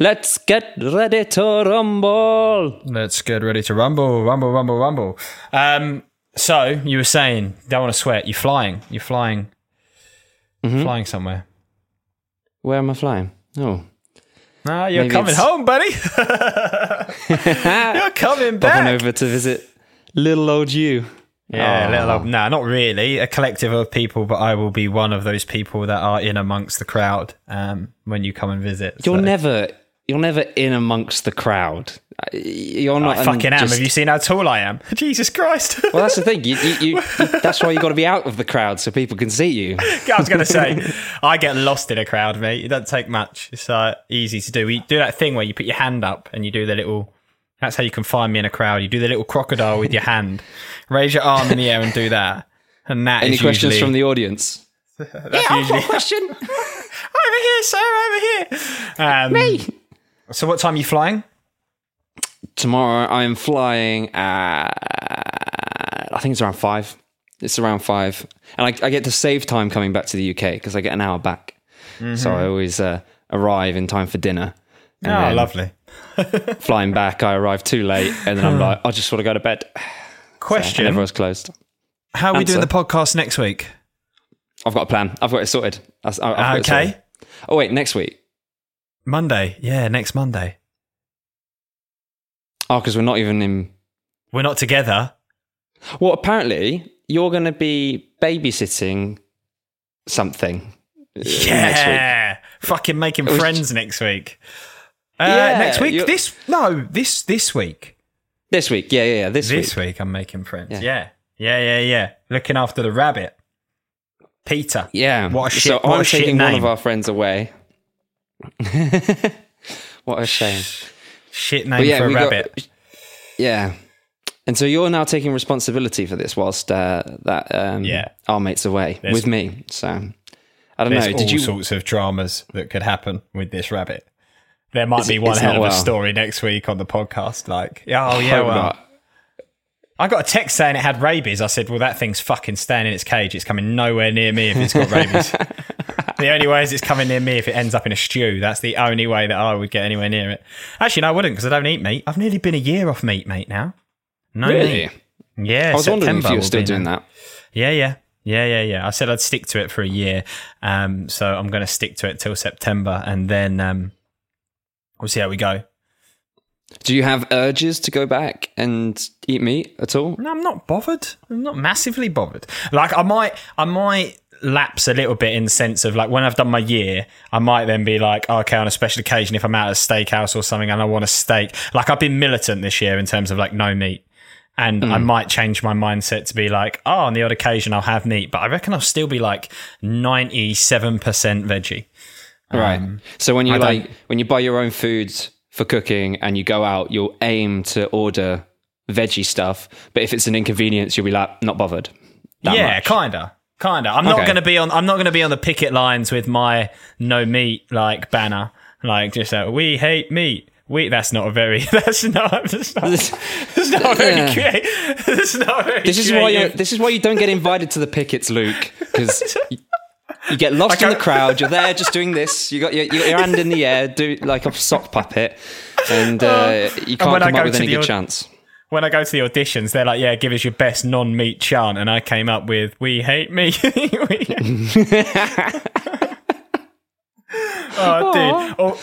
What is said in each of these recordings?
Let's get ready to rumble. Let's get ready to rumble, rumble, rumble, rumble. Um, so you were saying, don't want to sweat. You're flying. You're flying. Mm-hmm. Flying somewhere. Where am I flying? Oh, Ah, you're Maybe coming it's- home, buddy. you're coming popping back. over to visit little old you. Yeah, Aw. little old, no, not really. A collective of people, but I will be one of those people that are in amongst the crowd um, when you come and visit. You're so. never, you're never in amongst the crowd. Uh, You're not. I and fucking am. just- Have you seen how tall I am? Jesus Christ. Well, that's the thing. You, you, you, you- that's why you've got to be out of the crowd so people can see you. I was going to say, I get lost in a crowd, mate. It doesn't take much. It's uh, easy to do. You do that thing where you put your hand up and you do the little. That's how you can find me in a crowd. You do the little crocodile with your hand, raise your arm in the air, and do that. And that Any is questions usually, from the audience? That's usually question. over here, sir, over here. Um, Me. So, what time are you flying? Tomorrow I am flying at, I think it's around five. It's around five. And I, I get to save time coming back to the UK because I get an hour back. So I always uh, arrive in time for dinner. Oh, lovely. Flying back, I arrive too late. And then I'm like, I just want to go to bed. Question: everyone's closed. How are we doing the podcast next week? I've got a plan. I've got it sorted. I- I've got it Okay, sorted. Oh, wait, next week. Monday. Yeah, next Monday. Oh, because we're not even in. We're not together. Well, apparently, you're going to be babysitting something. uh. Yeah, fucking making friends next week. Uh, Yeah, next week. you're- This no, this this week. This week. Yeah, yeah, yeah. This, This week. week I'm making friends. Yeah. Yeah. yeah, yeah, yeah, Looking after the rabbit, Peter. Yeah. What a shit- So I'm taking one of our friends away. what a shame. Shit name yeah, for a we got- rabbit. yeah. And so you're now taking responsibility for this whilst uh, that um, Yeah. our mate's away There's- with me. So I don't know. all Did you? sorts of dramas that could happen with this rabbit. There might It's- be one hell of a story next week on the podcast. Like, oh yeah, well, not. I got a text saying it had rabies. I said, well, that thing's fucking staying in its cage. It's coming nowhere near me if it's got rabies. the only way is it's coming near me if it ends up in a stew. That's the only way that I would get anywhere near it. Actually, no, I wouldn't because I don't eat meat. I've nearly been a year off meat, mate. Now, no Really? meat. Yeah, I was wondering if you were still doing now. that. Yeah, yeah, yeah, yeah, yeah. I said I'd stick to it for a year, um, so I'm going to stick to it till September, and then um, we'll see how we go. Do you have urges to go back and eat meat at all? No, I'm not bothered. I'm not massively bothered. Like I might, I might lapse a little bit in the sense of like when I've done my year, I might then be like, oh, okay, on a special occasion, if I'm out at a steakhouse or something and I want a steak, like I've been militant this year in terms of like no meat. And I hmm. might change my mindset to be like, oh, on the odd occasion I'll have meat, but I reckon I'll still be like 97% veggie. Right. Um, so when you I like when you buy your own foods for cooking and you go out, you'll aim to order veggie stuff. But if it's an inconvenience, you'll be like, not bothered. Yeah, much. kinda, kinda. I'm not gonna be on. I'm not gonna be on the picket lines with my no meat like banner. Like just uh, we hate meat. We. That's not a very. That's not. That's not, that's not very. Yeah. Creative, that's not very This is why you. This is why you don't get invited to the pickets, Luke, because you, you get lost in the crowd. You're there just doing this. You got your, you got your hand in the air, do like a sock puppet, and uh, you can't I come up with any good chance. When I go to the auditions, they're like, "Yeah, give us your best non-meat chant," and I came up with "We hate meat." oh, dude. Oh,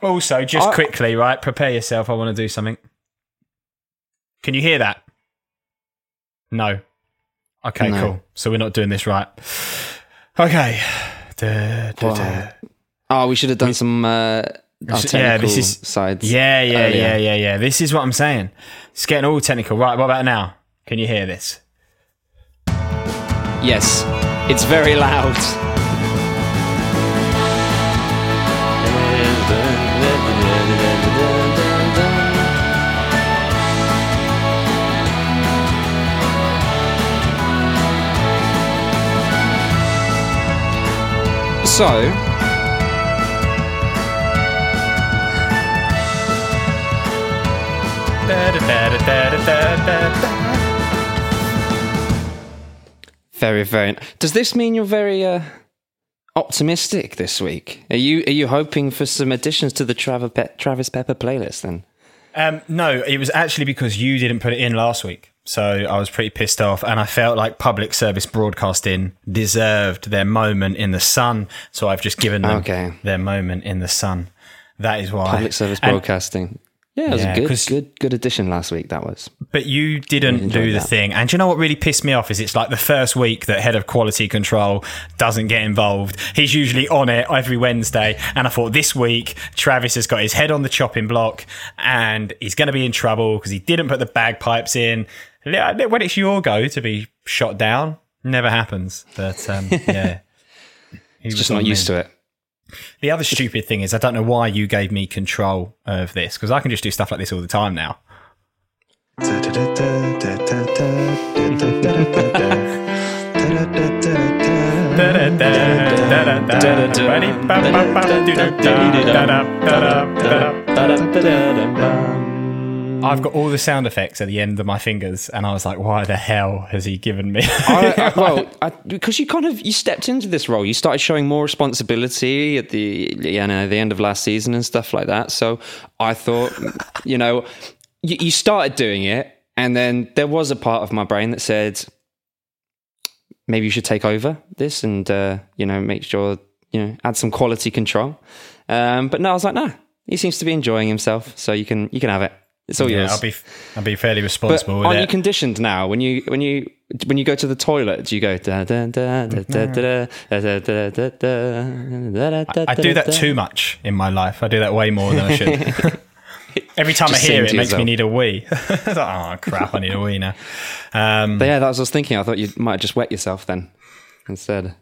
also, just I- quickly, right? Prepare yourself. I want to do something. Can you hear that? No. Okay, No. cool. So we're not doing this right. Okay. Da, da, da. Oh, we should have done some. Uh, Oh, our Yeah, this is- sides. Yeah, yeah, earlier. yeah, yeah, yeah. This is what I'm saying. It's getting all technical. Right, what about now? Can you hear this? Yes, it's very loud. So, very, very. Does this mean you're very uh, optimistic this week. Are you are you hoping for some additions to the Travis, Pepper playlist then? Um, no, it was actually because you didn't put it in last week. So I was pretty pissed off, and I felt like public service broadcasting deserved their moment in the sun. So I've just given them Okay. their moment in the sun. That is why. Public service broadcasting. Yeah, it was Yeah, a good, good, good addition last week. That was. But you didn't do the that. thing. And you know what really pissed me off is it's like the first week that head of quality control doesn't get involved. He's usually on it every Wednesday. And I thought this week Travis has got his head on the chopping block and he's going to be in trouble because he didn't put the bagpipes in. When it's your go to be shot down, never happens. But um, yeah. He's Just not used to it. The other stupid thing is I don't know why you gave me control of this because I can just do stuff like this all the time now. I've got all the sound effects at the end of my fingers, and I was like, "Why the hell has he given me?" I, I, well, I, because you kind of you stepped into this role, you started showing more responsibility at the you know the end of last season and stuff like that. So I thought, you know, you, you started doing it, and then there was a part of my brain that said maybe you should take over this and uh, you know make sure you know add some quality control. Um, but no, I was like, nah, he seems to be enjoying himself, so you can you can have it. It's all yeah, yours. I'll be, I'll be fairly But responsible with aren't it. you conditioned now when you when you when you go to the toilet? Do you go? Da, da, da, da, da, da, da, da, da, da, da, da, I do that too much in my life. I do that way more than I should. Every time Just I hear it, it makes me need a wee. Oh crap! I need a wee now. Um, But yeah, that was what I was thinking. I thought you might have just wet yourself then instead.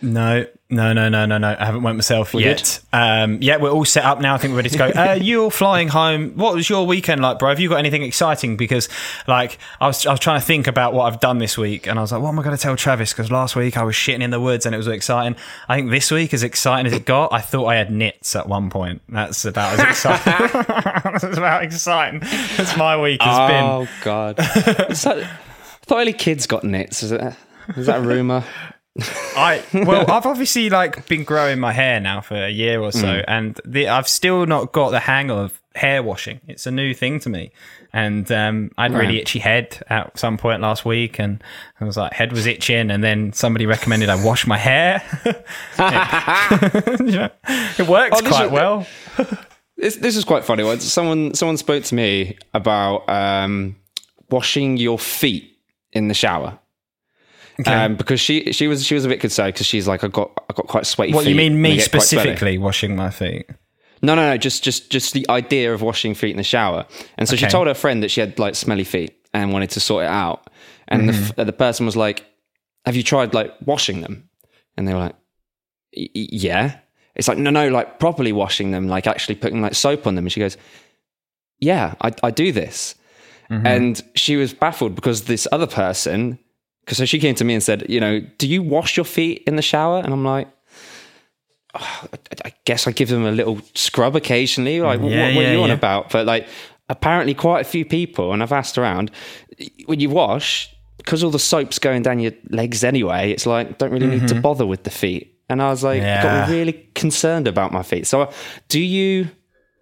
No, no, no, no, no, no. I haven't went myself We're yet. Um, yeah, we're all set up now. I think we're ready to go. Uh, you're flying home. What was your weekend like, bro? Have you got anything exciting? Because like I was, I was trying to think about what I've done this week, and I was like, what am I going to tell Travis? Because last week I was shitting in the woods and it was exciting. I think this week, as exciting as it got, I thought I had nits at one point. That's about as exciting. That's about exciting as my week has been. Oh God! That, I thought only kids got nits. Is, it, is that a rumor? I well, I've obviously like been growing my hair now for a year or so, and the, I've still not got the hang of hair washing. It's a new thing to me, and um, I had a really itchy head at some point last week, and I was like, head was itching, and then somebody recommended I wash my hair. You know, it works Oh, quite is- well. This, this is quite funny. Someone someone spoke to me about um, washing your feet in the shower. Um, because she she was she was a bit concerned because she's like I got I got quite sweaty. What you mean, me get quite sweaty." specifically washing my feet? No, no, no. Just, just, just the idea of washing feet in the shower. And so she told her friend that she had like smelly feet and wanted to sort it out. And the Mm-hmm. f the person was like, "Have you tried like washing them?" And they were like, "Y- y- "Yeah." It's like, no, no, like properly washing them, like actually putting like soap on them. And she goes, "Yeah, I, I do this." Mm-hmm. And she was baffled because this other person, because so she came to me and said, "You know, do you wash your feet in the shower?" And I'm like. "Oh, I- guess I give them a little scrub occasionally. Like, what, Yeah, what are yeah, you on about? But like, apparently, quite a few people, and I've asked around, when you wash, because all the soap's going down your legs anyway, it's like don't really need to bother with the feet. And I was like, Mm-hmm. Yeah. got really concerned about my feet. So, do you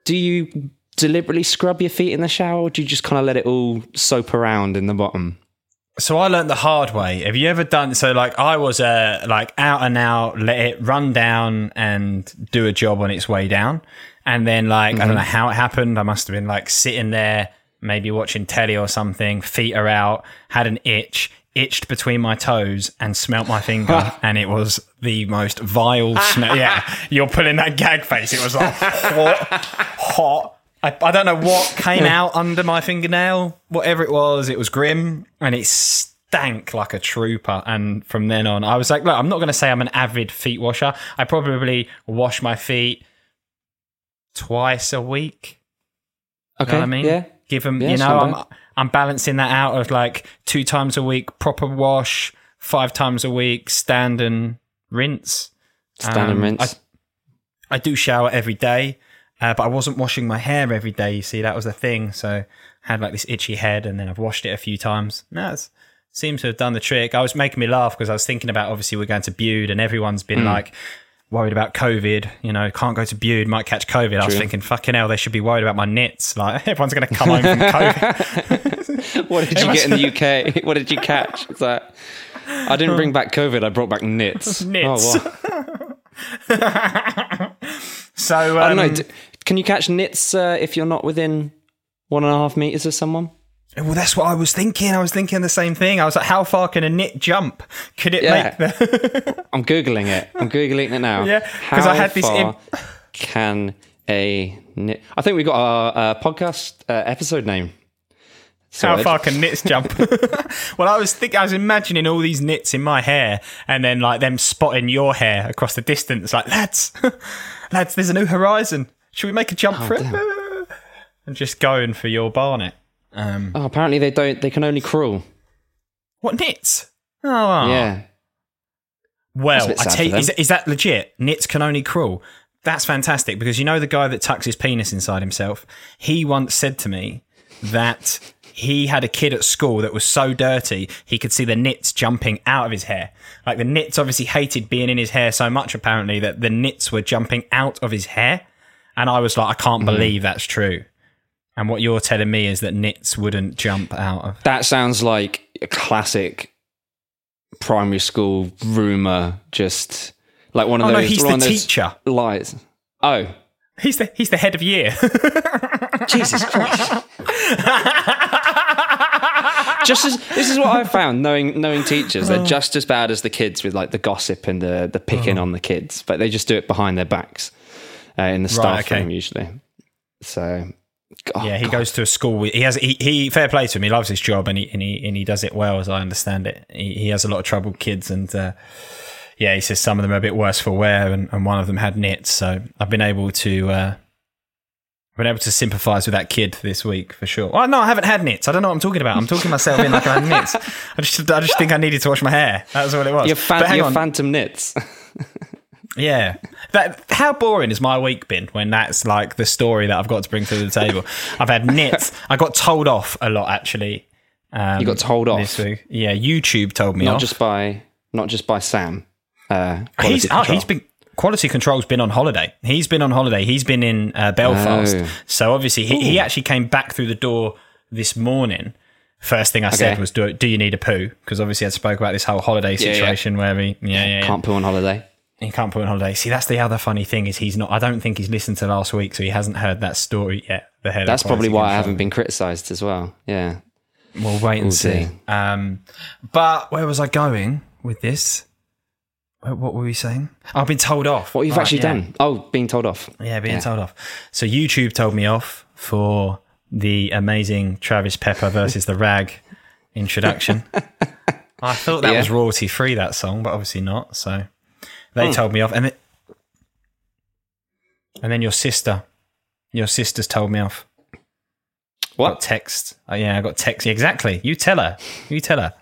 do you deliberately scrub your feet in the shower, or do you just kind of let it all soap around in the bottom? So I learned the hard way. Have you ever done so? Like I was uh, like out and out, let it run down and do a job on its way down, and then like I don't know how it happened. I must have been like sitting there, maybe watching telly or something. Feet are out, had an itch, itched between my toes, and smelt my finger, and it was the most vile smell. Yeah, you're pulling that gag face. It was like hot, hot. I, I don't know what came out under my fingernail. Whatever it was, it was grim and it stank like a trooper. And from then on, I was like, look, I'm not going to say I'm an avid feet washer. I probably wash my feet twice a week. Okay, You know what I mean? yeah, Give them, Yeah, you know, I'm. I'm balancing that out of like two times a week, proper wash, five times a week, stand and rinse. stand and Um, rinse. I do shower every day, uh, but I wasn't washing my hair every day. You see, that was the thing. So I had like this itchy head, and then I've washed it a few times. It's seems to have done the trick. I was making me laugh because I was thinking about obviously we're going to Bude and everyone's been Hmm. like worried about COVID. You know, can't go to Bude, might catch COVID. I was thinking, fucking hell, they should be worried about my nits. Like everyone's going to come home from COVID. What did you get in the UK? What did you catch? It's like, I didn't bring back COVID. I brought back nits. Nits. Oh, wow. So I don't know. um, Can you catch nits uh, if you're not within one and a half meters of someone? Well, that's what I was thinking. I was thinking the same thing. I was like, how far can a nit jump? Could it Yeah. make the. I'm googling it. I'm googling it now. Yeah, 'cause I had this How im- far can a nit? I think we got our uh, podcast uh, episode name. How Sorted. far can nits jump? well, I was thinking, I was imagining all these nits in my hair, and then like them spotting your hair across the distance. Like, lads, lads, there's a new horizon. Should we make a jump for it? And just going for your barnet. Um, Oh, apparently they don't. They can only crawl. what nits? Oh, Yeah. Well, That's a I bit tell you, is, is that legit? Nits can only crawl. That's fantastic because you know the guy that tucks his penis inside himself. He once said to me that he had a kid at school that was so dirty he could see the nits jumping out of his hair. Like the nits obviously hated being in his hair so much apparently that the nits were jumping out of his hair. And I was like, I can't Mm. believe that's true. And what you're telling me is that nits wouldn't jump out of. That sounds like a classic primary school rumor. Just like one of Oh those. no, he's the teacher. Lies. Oh, He's the he's the head of year. Jesus Christ! just as this is what I found knowing knowing teachers, Oh. they're just as bad as the kids with like the gossip and the the picking on the kids, but they just do it behind their backs uh, in the staff okay. room usually. So, oh, Yeah, he God. goes to a school. He has he, he fair play to him. He loves his job and he and he and he does it well, as I understand it. He, he has a lot of troubled kids, and uh, yeah, he says some of them are a bit worse for wear, and, and one of them had nits. So I've been able to. Uh, I've been able to sympathise with that kid this week for sure. Oh no, I haven't had nits. I don't know what I'm talking about. I'm talking myself in like I had nits. I just, I just think I needed to wash my hair. That's what it was. Your, fan, your phantom nits. Yeah. That how boring has my week been when that's like the story that I've got to bring to the table. I've had nits. I got told off a lot actually. Um, You got told off? this week. Yeah, YouTube told me not off. just by not just by Sam. Uh, he's oh, control. he's been quality control's been on holiday. He's been on holiday. He's been in uh, Belfast. Oh. So obviously he, he actually came back through the door this morning. First thing I said was, "Do do you need a poo?" Because obviously I spoke about this whole holiday yeah. situation where he yeah yeah, yeah. can't put on holiday. He can't put on holiday. See, that's the other funny thing is he's not. I don't think he's listened to last week, so he hasn't heard that story yet. The head. That's probably why I haven't been criticised as well. Yeah. We'll wait and Oh, see. Um, but where was I going with this? What what were we saying? I've been told off. What you've Right, actually yeah. done? Oh, being told off. Yeah, being Yeah. told off. So YouTube told me off for the amazing Travis Pepper versus the Rag introduction. I thought that Yeah. was royalty free that song, but obviously not. So they told me off, and then, and then your sister, your sister's told me off. Got What? text? Oh, yeah, I got text. Exactly. You tell her. You tell her.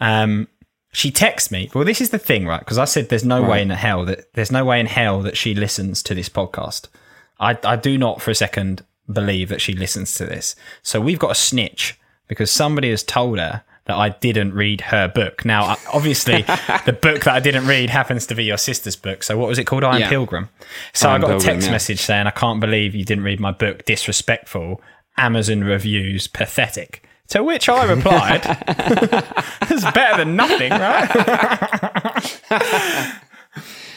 Um, she texts me. Well, this is the thing, right? Because I said there's no way in hell that there's no way in hell that she listens to this podcast. I I do not for a second believe that she listens to this. So we've got a snitch because somebody has told her that I didn't read her book. Now, uh, obviously, the book that I didn't read happens to be your sister's book. So what was it called? Iron Yeah. Pilgrim. So Iron I got Pilgrim, a text yeah. message saying, "I can't believe you didn't read my book. Disrespectful. Amazon reviews pathetic." To which I replied, "It's better than nothing, right?"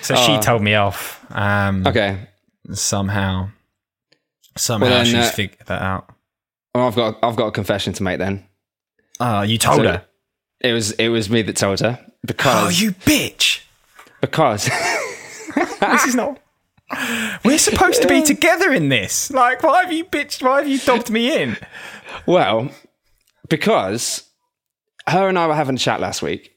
so she Oh. told me off. Um, Okay. Somehow, somehow Well, then, she's uh, figured that out. Well, I've got I've got a confession to make then. Oh, you told So- her. It was it was me that told her because Oh, you bitch! because This is not. We're supposed to be together in this. Like, why have you bitched? Why have you dobbed me in? well because her and I were having a chat last week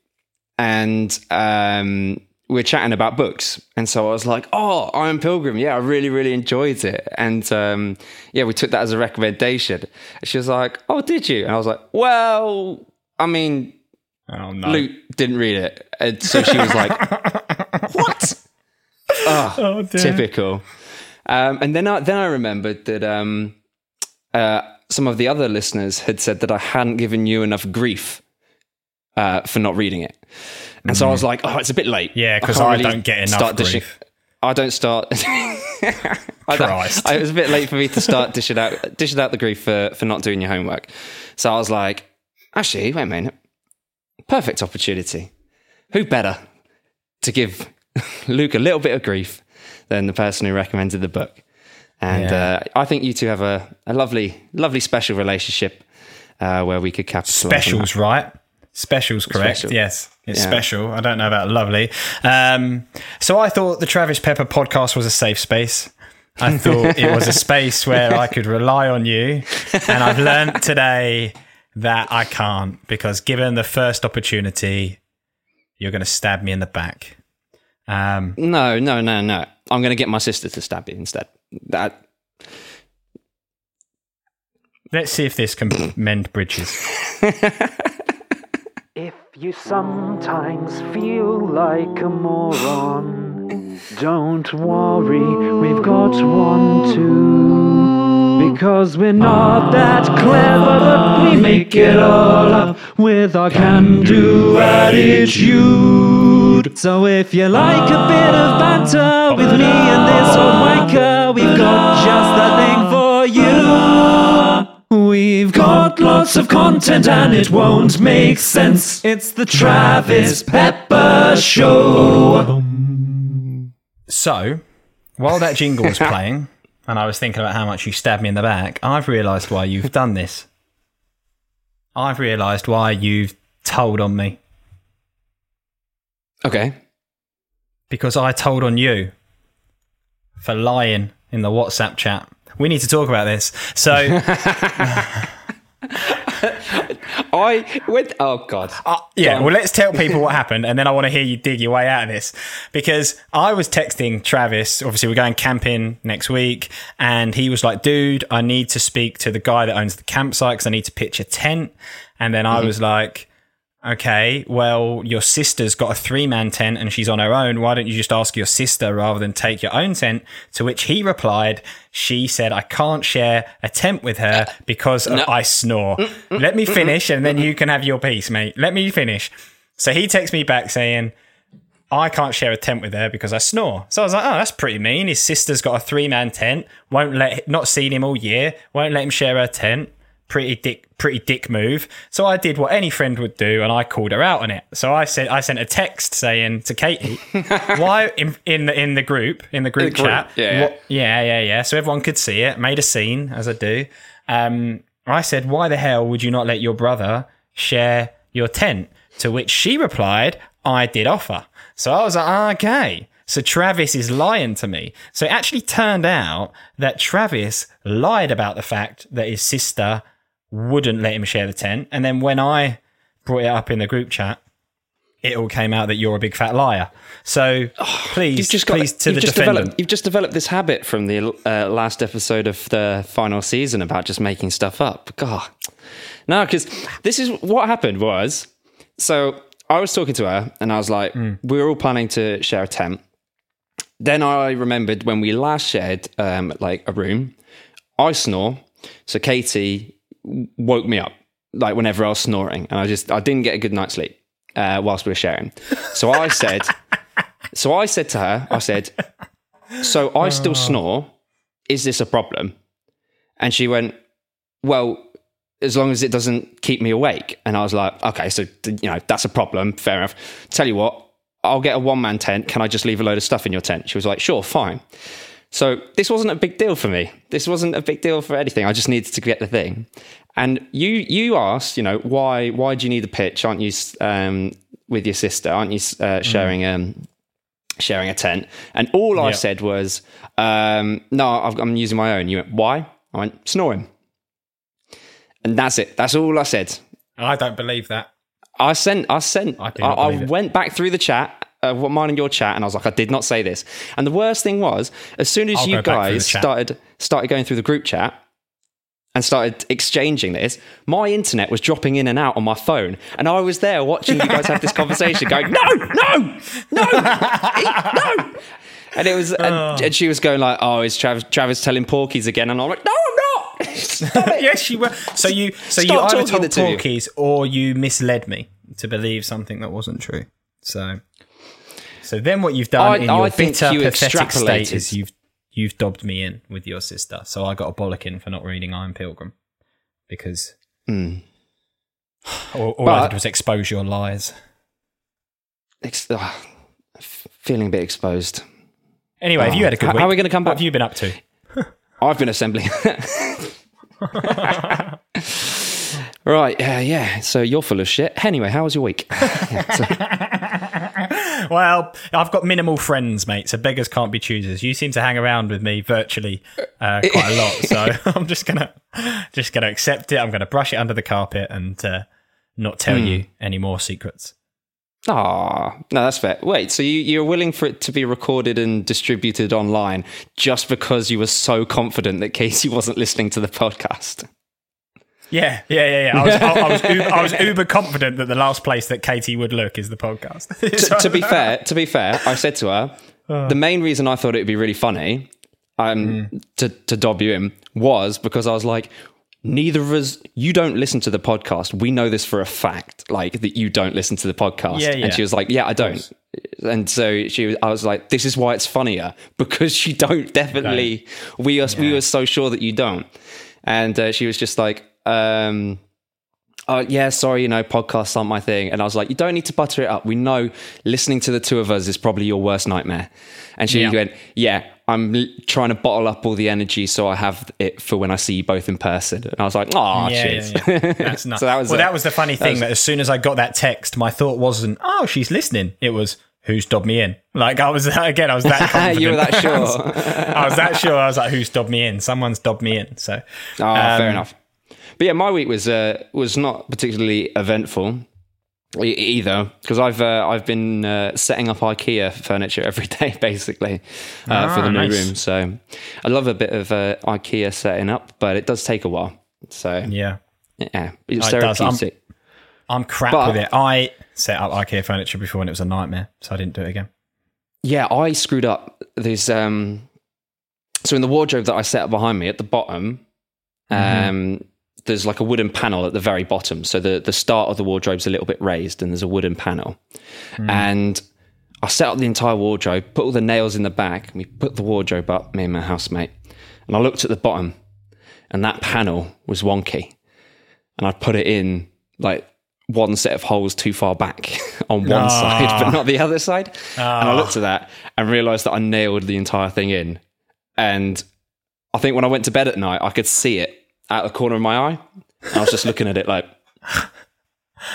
and um we we're chatting about books. And so I was like oh Iron Pilgrim. Yeah I really really enjoyed it. And um yeah we took that as a recommendation. And she was like oh did you? And I was like well I mean Oh no! Luke didn't read it. And so she was like what? Oh, oh typical. Um, and then I then I remembered that um, uh, some of the other listeners had said that I hadn't given you enough grief uh, for not reading it. And so I was like, oh, it's a bit late. Yeah, 'cause can't I don't get enough grief. I don't start. I don't- Christ. I- it was a bit late for me to start dishing out dishing out the grief for for not doing your homework. So I was like, actually, wait a minute, perfect opportunity. Who better to give Luke a little bit of grief than the person who recommended the book? And Yeah. uh, I think you two have a, a lovely, lovely special relationship uh, where we could capitalize. on. Specials, right? Specials, correct? Special. Yes, it's Yeah. special. I don't know about lovely. Um, so I thought the Travis Pepper podcast was a safe space. I thought it was a space where I could rely on you, and I've learned today that I can't because given the first opportunity, you're going to stab me in the back. Um, No, no, no, no. I'm going to get my sister to stab you instead. That let's see if this can mend bridges. If you sometimes feel like a moron, don't worry, we've got one too. Because we're not that clever, but we make it all up with our can do attitude. So if you like a bit of banter with me and this old wanker, we've got just the thing for you. We've got lots of content and it won't make sense. It's the Travis Pepper Show. So, while that jingle was playing, and I was thinking about how much you stabbed me in the back, I've realised why you've done this. I've realised why you've told on me. Okay. Because I told on you for lying in the WhatsApp chat. We need to talk about this. So, I went. Oh God. Uh, yeah, well, let's tell people what happened, and then I want to hear you dig your way out of this. Because I was texting Travis, obviously, we're going camping next week, and he was like, dude, I need to speak to the guy that owns the campsite because I need to pitch a tent. And then I was like, okay, well, your sister's got a three man tent and she's on her own. Why don't you just ask your sister rather than take your own tent? To which he replied, she said, I can't share a tent with her because I snore. Mm, mm, mm, let me finish and then you can have your piece, mate. Let me finish. So he texts me back saying, I can't share a tent with her because I snore. So I was like, oh, that's pretty mean. His sister's got a three man tent, won't let, not seen him all year, won't let him share her tent. Pretty dick, pretty dick move. So I did what any friend would do, and I called her out on it. So I said, I sent a text saying to Katie, why in, in the in the group in the group, group, chat, yeah. what- yeah, yeah, yeah. So everyone could see it. Made a scene as I do. Um, I said, why the hell would you not let your brother share your tent? To which she replied, I did offer. So I was like, ah, okay. So Travis is lying to me. So it actually turned out that Travis lied about the fact that his sister wouldn't let him share the tent. And then when I brought it up in the group chat, it all came out that you're a big fat liar. So please, You've just got. please to the just defendant. developed. You've just developed this habit from the uh, last episode of the final season about just making stuff up. God, no, because this is what happened was. So I was talking to her, and I was like, we were all planning to share a tent. Then I remembered when we last shared um, like a room, I snore, so Katie woke me up like whenever I was snoring, and I just I didn't get a good night's sleep uh, whilst we were sharing. So I said, so I said to her, I said, so I still snore. Is this a problem? And she went, well, as long as it doesn't keep me awake. And I was like, okay, so you know that's a problem. Fair enough. Tell you what, I'll get a one man tent. Can I just leave a load of stuff in your tent? She was like, sure, fine. So this wasn't a big deal for me. This wasn't a big deal for anything. I just needed to get the thing. And you you asked, you know, why why do you need a pitch? Aren't you um, with your sister? Aren't you uh, sharing um, sharing a tent? And all I Yeah. said was, um, no, I've, I'm using my own. You went, why? I went, snoring. And that's it. That's all I said. I don't believe that. I sent, I sent, I I, I, went back through the chat, uh, what mine and your chat, and I was like, I did not say this. And the worst thing was, as soon as I'll you go back through the guys started started going through the group chat and started exchanging this, my internet was dropping in and out on my phone, and I was there watching you guys have this conversation, going, no, no, no, no. And it was, and, Oh. and she was going like, "Oh, is Travis, Travis telling porkies again?" And I'm like, "No, I'm not. Yes, you were. So you, so you Stop either talking told porkies or you misled me. to believe something that wasn't true. So, so then what you've done I- in your I bitter, you pathetic state is you've you've dobbed me in with your sister. So I got a bollocking for not reading Iron Pilgrim because Mm. all, all I did was expose your lies. Ex- ah, f- feeling a bit exposed. Anyway, have you had a good How- week? how are we gonna come What back? have you been up to? I've been assembling. right, yeah, yeah. So you're full of shit. Anyway, how was your week? Yeah, so- Well, I've got minimal friends, mate. So beggars can't be choosers. You seem to hang around with me virtually uh, quite a lot, so I'm just gonna just gonna accept it. I'm gonna brush it under the carpet and uh, not tell Hmm. you any more secrets. Ah, no, that's fair. Wait, so you, you're willing for it to be recorded and distributed online just because you were so confident that Casey wasn't listening to the podcast? Yeah, yeah, yeah, yeah. I was, I, I was, uber, I was uber confident that the last place that Katie would look is the podcast. to, to be fair, to be fair, I said to her, the main reason I thought it would be really funny um, to, to dob you in was because I was like, neither of us, you don't listen to the podcast. We know this for a fact, like that you don't listen to the podcast. Yeah, yeah. And she was like, yeah, I don't. And so she, was, I was like, this is why it's funnier because you don't. Definitely, we are, we Yeah. were so sure that you don't. And uh, she was just like, um, oh yeah, sorry, you know, podcasts aren't my thing. And I was like, you don't need to butter it up. We know listening to the two of us is probably your worst nightmare. And she Yeah. went, yeah, I'm l- trying to bottle up all the energy so I have it for when I see you both in person. And I was like, oh, yeah, cheers. yeah. That's nice. So that was well, it. that was the funny thing. was- that as soon as I got that text, my thought wasn't, "Oh, she's listening." It was, "Who's dobbed me in?" Like I was again, I was that confident. you were that sure. I was that sure. I was like, "Who's dobbed me in?" Someone's dobbed me in. So, Oh, Um, fair enough. But yeah, my week was uh, was not particularly eventful either because I've uh, I've been uh, setting up IKEA furniture every day basically uh, for Ah, the new nice. room. So I love a bit of uh, IKEA setting up, but it does take a while. So yeah, yeah, it's It does. I'm- I'm crap But- with it. I set up IKEA furniture before and it was a nightmare, so I didn't do it again. Yeah, I screwed up. There's um, so in the wardrobe that I set up behind me at the bottom, Mm-hmm. um, there's like a wooden panel at the very bottom. So the the start of the wardrobe's a little bit raised, and there's a wooden panel. Mm. And I set up the entire wardrobe, put all the nails in the back, and we put the wardrobe up, me and my housemate. And I looked at the bottom, and that panel was wonky. And I put it in like one set of holes too far back on one side, but not the other side. And I looked at that and realized that I nailed the entire thing in. And I think when I went to bed at night, I could see it out the corner of my eye. I was just looking at it like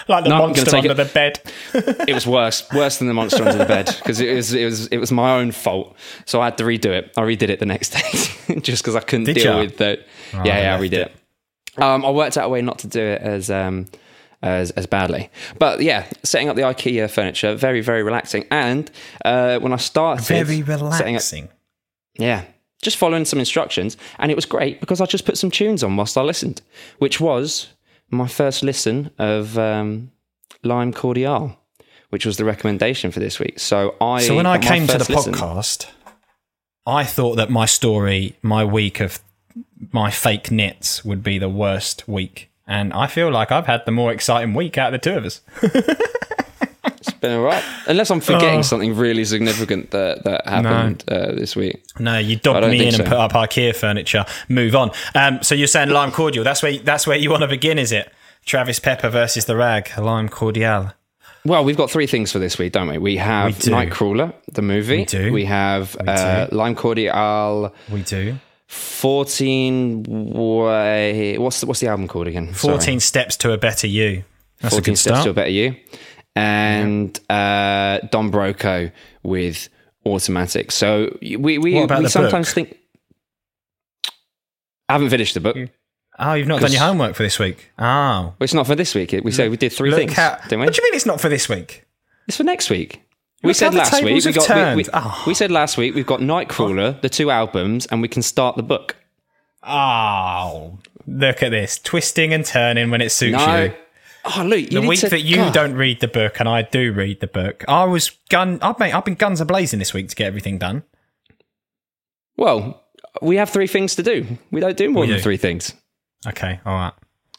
Like the No, monster under it- the bed. it was worse, worse than the monster under the bed because it was it was it was my own fault. So I had to redo it. I redid it the next day just because I couldn't Did deal ya? with the. Oh, yeah, yeah, I left redid it. Um, I worked out a way not to do it as um, as as badly, but yeah, setting up the IKEA furniture very very relaxing. And uh, when I started Very setting up, relaxing. yeah, just following some instructions, and it was great because I just put some tunes on whilst I listened, which was my first listen of um, Lime Cordiale, which was the recommendation for this week. So I So when I came to the listen- podcast, I thought that my story, my week of my fake nits, would be the worst week. And I feel like I've had the more exciting week out of the two of us. it's been all right, unless I'm forgetting something really significant that that happened uh, this week. No, you I me in think and put up IKEA furniture. Move on. Um, so you're saying lime cordiale? That's where that's where you want to begin, is it? Travis Pepper versus the Rag, lime cordiale. Well, we've got three things for this week, don't we? We have We do. Nightcrawler, the movie. We do. We have uh, Lime Cordiale. We do. 14 way what's the, what's the album called again Sorry. 14 steps to a better you. That's 14 a good steps start. to a better you and uh don broco with automatic so we we, What about we the sometimes book? think i haven't finished the book Oh, you've not done your homework for this week. Oh. it's not for this week we said we did three Look things how- didn't we What do you mean it's not for this week? it's for next week we Look said how the last week we got we, we, Oh. we said last week we've got nightcrawler the two albums and we can start the book Oh, look at this. Twisting and turning when it suits no you. Oh luke you The week to, that you God. don't read the book and I do read the book, I was gun. I've made, I've been guns a blazing this week to get everything done. well we have three things to do we don't do more We than do. three things Okay, all right.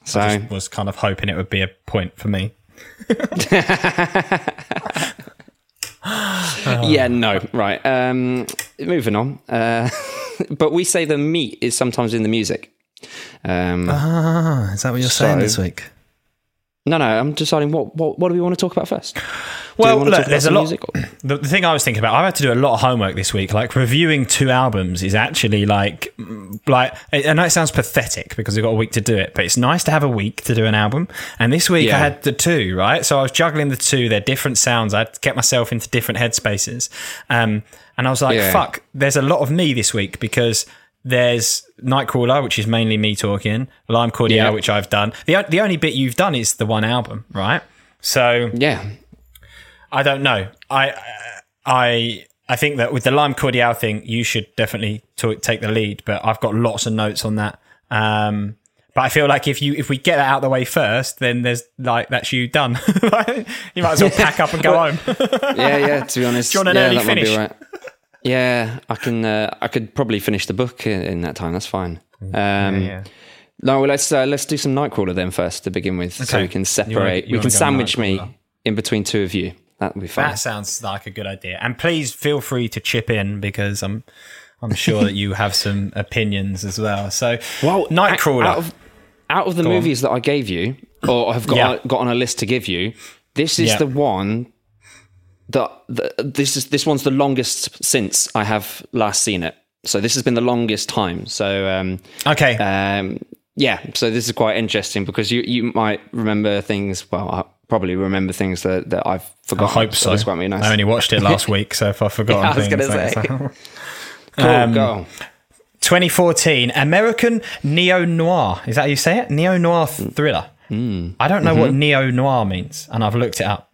so I just was kind of hoping it would be a point for me. yeah, no, right. Um, moving on. Uh, but we say the meat is sometimes in the music. Um, Ah, is that what you're saying So- this week? No, no, I'm deciding what, what what do we want to talk about first? Do we Well, look, there's a lot. The, the thing I was thinking about, I've had to do a lot of homework this week. Like reviewing two albums is actually like, mm, like I know it sounds pathetic because we've got a week to do it, but it's nice to have a week to do an album. And this week I had the two, right? So I was juggling the two. They're different sounds. I kept myself into different headspaces, um, and I was like, Yeah. fuck. There's a lot of me this week because. There's Nightcrawler, which is mainly me talking. Lime Cordiale, Yeah. which I've done. The the only bit you've done is the one album, right? So Yeah, I don't know. I I I think that with the lime cordiale thing, you should definitely to take the lead. But I've got lots of notes on that. Um, but I feel like if you if we get that out of the way first, then there's like that's you done. you might as well pack up and go home. yeah, yeah. To be honest, Do you want an yeah, early that might be finish? right. Yeah, I can. Uh, I could probably finish the book in, in that time. That's fine. Um, yeah. No, well, let's uh, let's do some Nightcrawler then first to begin with, so we can You separate. wanna- you we can sandwich me in between two of you. That would be fun. That sounds like a good idea. And please feel free to chip in because I'm I'm sure that you have some opinions as well. So Well, Nightcrawler. Out of, out of the on. movies that I gave you, or I've got Yeah. got on a list to give you, this is Yeah. the one that, that this is this one's the longest since I have last seen it. So this has been the longest time. So um, okay. um, yeah, so this is quite interesting because you you might remember things. Well, I probably remember things that, that I've forgotten. I hope so. Quite really nice. I only watched it last week, so if I've forgotten Yeah, I was things, say. cool, um, go. 2014 American neo noir. Is that how you say it? Neo noir thriller. I don't know what neo noir means, and I've looked it up.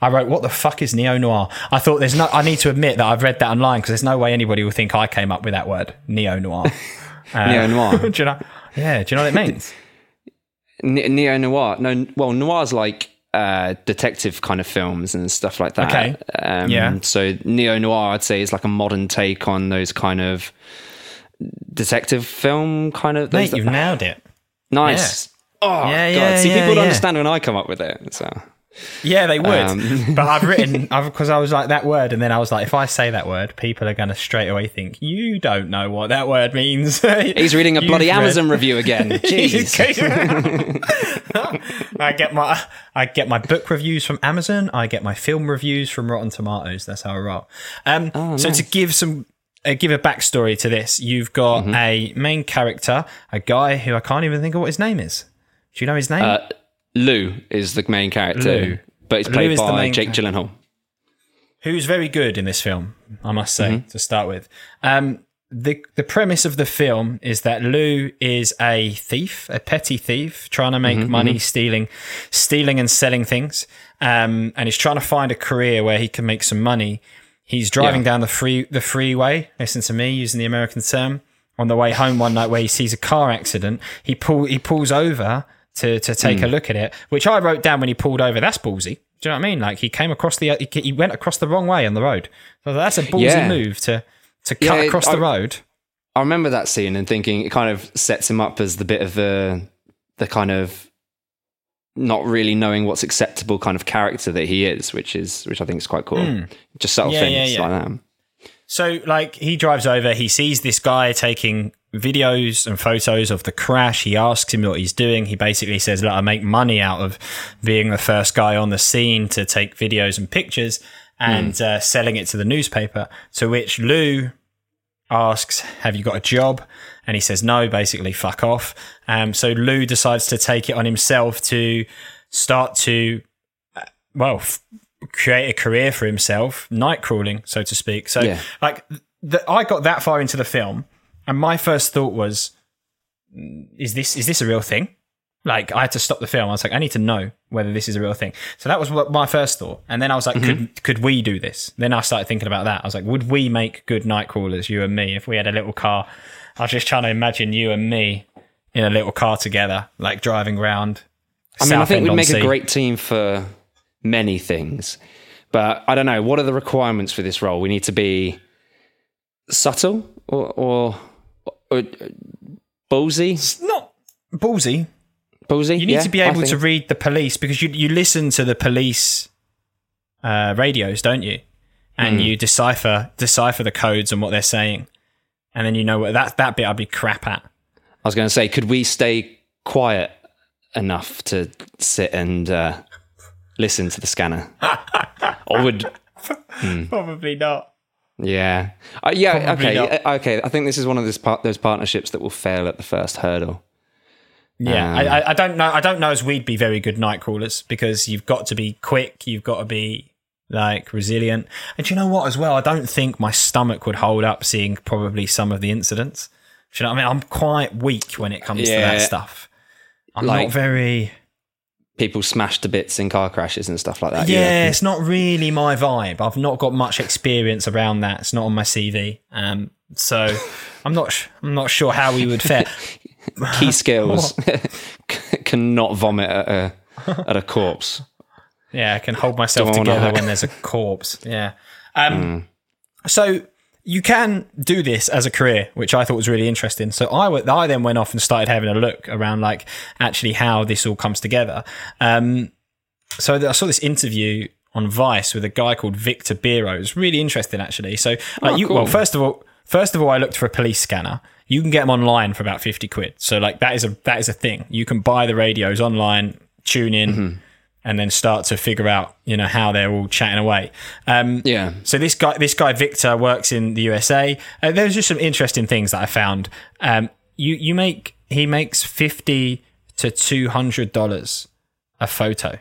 I wrote, "What the fuck is neo noir?" I thought there's no. I need to admit that I've read that online because there's no way anybody will think I came up with that word, neo noir. Neo noir. do you know? Yeah. Do you know what it means? Neo noir. No, well, noir's like uh, detective kind of films and stuff like that. Okay. Um, Yeah. So neo noir, I'd say, is like a modern take on those kind of detective film kind of. Mate, you've nailed it. nice. Oh Yeah, god! yeah, See, yeah, people don't yeah. understand when I come up with it. So Yeah, they would. Um, but I've written because I was like that word, and then I was like, if I say that word, people are going to straight away think you don't know what that word means. he's reading a You've bloody read- Amazon review again. Jeez. I get my I get my book reviews from Amazon. I get my film reviews from Rotten Tomatoes. That's how I roll. Um, Oh, so to give some. Uh, give a backstory to this. You've got Mm-hmm. a main character, a guy who I can't even think of what his name is. Do you know his name? Uh, Lou is the main character, Lou. but it's played by Jake character. Gyllenhaal. who's very good in this film, I must say, Mm-hmm. to start with. Um, the the premise of the film is that Lou is a thief, a petty thief, trying to Mm-hmm, make money stealing, stealing and selling things, um, and he's trying to find a career where he can make some money. He's driving Yeah. down the free the freeway. Listen to me, using the American term. On the way home one night, where he sees a car accident, he pull he pulls over to to take Hmm. a look at it, which I wrote down when he pulled over. That's ballsy. Do you know what I mean? Like he came across the he, he went across the wrong way on the road. So that's a ballsy Yeah. move to to cut Yeah, across the road. I remember that scene and thinking it kind of sets him up as the bit of the the kind of not really knowing what's acceptable kind of character that he is, which is which I think is quite cool. Just subtle Hmm. Yeah, things like that. So like he drives over, he sees this guy taking videos and photos of the crash. He asks him what he's doing. He basically says, "Look, I make money out of being the first guy on the scene to take videos and pictures and uh, selling it to the newspaper." To which Lou asks, "Have you got a job?" And he says, "No." Basically, fuck off. Um, so Lou decides to take it on himself to start to, uh, well, f- create a career for himself, night crawling, so to speak. So, Yeah. like, the, I got that far into the film, and my first thought was, "Mm, "Is this is this a real thing?" Like, I had to stop the film. I was like, "I need to know whether this is a real thing." So that was what my first thought, and then I was like, "Could could we do this?" Then I started thinking about that. I was like, "Would we make good night crawlers, you and me, if we had a little car?" I was just trying to imagine you and me in a little car together, like driving around. I mean, I think we'd make Southend-on-Sea. a great team for many things, but I don't know. What are the requirements for this role? We need to be subtle or or, or ballsy. not ballsy. Ballsy. You need yeah, to be able to read the police because you you listen to the police uh, radios, don't you? And Hmm. you decipher decipher the codes and what they're saying, and then you know what that that bit I'd be crap at. I was going to say, could we stay quiet enough to sit and uh, listen to the scanner? or would Probably not. yeah, uh, yeah, Probably okay, not. uh, okay. I think this is one of those part- those partnerships that will fail at the first hurdle. Yeah, Um, I, I, don't know. I don't know as we'd be very good night crawlers because you've got to be quick. You've got to be like resilient. And you know what? As well, I don't think my stomach would hold up seeing probably some of the incidents. Do you know what I mean? I'm quite weak when it comes to that stuff. I'm Like- not very. People smashed to bits in car crashes and stuff like that. you Yeah, it's not really my vibe. I've not got much experience around that. It's not on my CV. Um, so I'm not. sh- I'm not sure how we would fare. key skills cannot vomit at a at a corpse. Yeah, I can hold myself Don't wanna- together when there's a corpse. Yeah. Um, So you can do this as a career, which I thought was really interesting. So I, w- I then went off and started having a look around like actually how this all comes together. Um, so I saw this interview on Vice with a guy called Victor Biro. It was really interesting actually. So like Oh, you, cool. well, first of all, first of all, I looked for a police scanner. You can get them online for about fifty quid. So like that is a that is a thing. You can buy the radios online, tune in, Mm-hmm. And then start to figure out you know how they're all chatting away. Um, Yeah. so this guy, this guy Victor, works in the USA. Uh, there's just some interesting things that I found. Um, you you make he makes fifty to two hundred dollars a photo,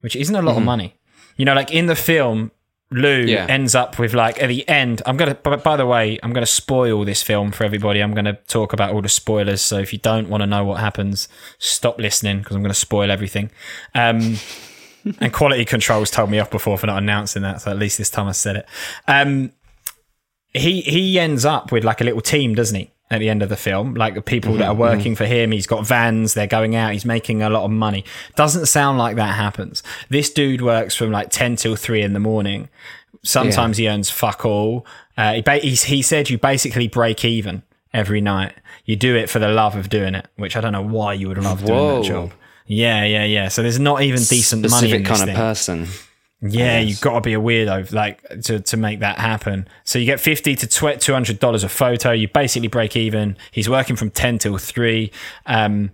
which isn't a lot of money. You know, like in the film, Lou Yeah. ends up with like at the end. I'm gonna. By, by the way, I'm gonna spoil this film for everybody. I'm gonna talk about all the spoilers. So if you don't want to know what happens, stop listening because I'm gonna spoil everything. Um, and quality controls told me off before for not announcing that. So at least this time I said it. Um, he he ends up with like a little team, doesn't he? At the end of the film, like the people that are working for him, he's got vans, they're going out, he's making a lot of money. Doesn't sound like that happens. This dude works from like 10 till 3 in the morning. Sometimes he earns fuck all. Uh, he, ba- he's, he said you basically break even every night. You do it for the love of doing it, which I don't know why you would love doing that job. Yeah, yeah, yeah. So there's not even decent money in Specific this kind of thing. person. Yeah, you've got to be a weirdo like to, to make that happen. So you get fifty to two hundred dollars a photo. You basically break even. He's working from ten till three. Um,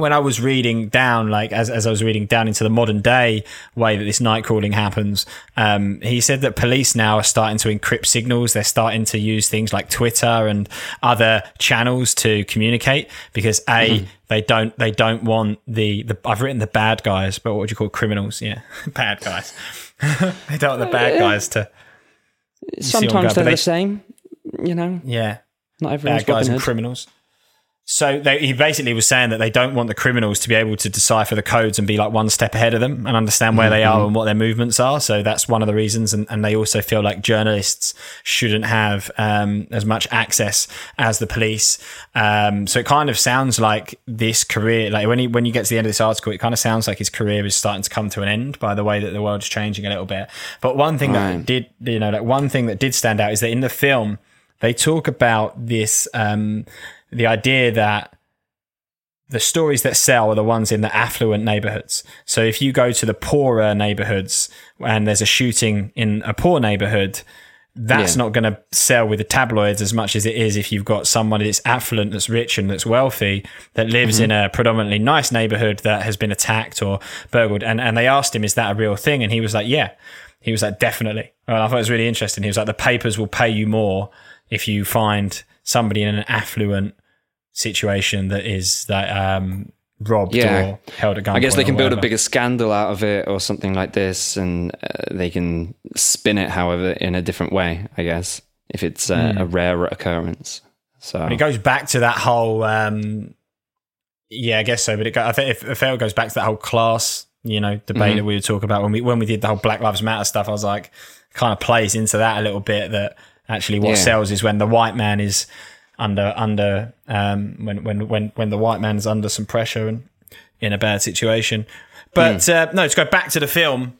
when I was reading down, like as, as I was reading down into the modern day way that this night calling happens, um, he said that police now are starting to encrypt signals. They're starting to use things like Twitter and other channels to communicate because a they don't they don't want the, the I've written the bad guys, but what would you call criminals? Yeah, bad guys. they don't want the bad guys to see what I'm Sometimes they're they- the same. You know, yeah not everyone's bad guys and Hood. criminals. So they, he basically was saying that they don't want the criminals to be able to decipher the codes and be like one step ahead of them and understand where they are and what their movements are. So that's one of the reasons. And, and they also feel like journalists shouldn't have um, as much access as the police. Um, so it kind of sounds like this career, like when he, when you get to the end of this article, it kind of sounds like his career is starting to come to an end by the way that the world's changing a little bit. But one thing that did, you know, like one thing that did stand out is that in the film, they talk about this um, the idea that the stories that sell are the ones in the affluent neighborhoods. So if you go to the poorer neighborhoods and there's a shooting in a poor neighborhood, that's Yeah. not going to sell with the tabloids as much as it is if you've got somebody that's affluent, that's rich, and that's wealthy that lives mm-hmm. in a predominantly nice neighborhood that has been attacked or burgled. And and they asked him, "Is that a real thing?" And he was like, "Yeah." He was like, "Definitely." And I thought it was really interesting. He was like, "The papers will pay you more if you find somebody in an affluent situation that is that um, robbed Yeah. or held at gunpoint." I guess they can build a bigger scandal out of it or something like this, and uh, they can spin it, however, in a different way. I guess if it's uh, a rare occurrence. So And it goes back to that whole, um, yeah, I guess so. But it, go, I think if, if it goes back to that whole class, you know, debate that we were talking about when we when we did the whole Black Lives Matter stuff. I was like, kind of plays into that a little bit. That actually what Yeah. sells is when the white man is under under um, when when when when the white man is under some pressure and in a bad situation. But uh, no, to go back to the film.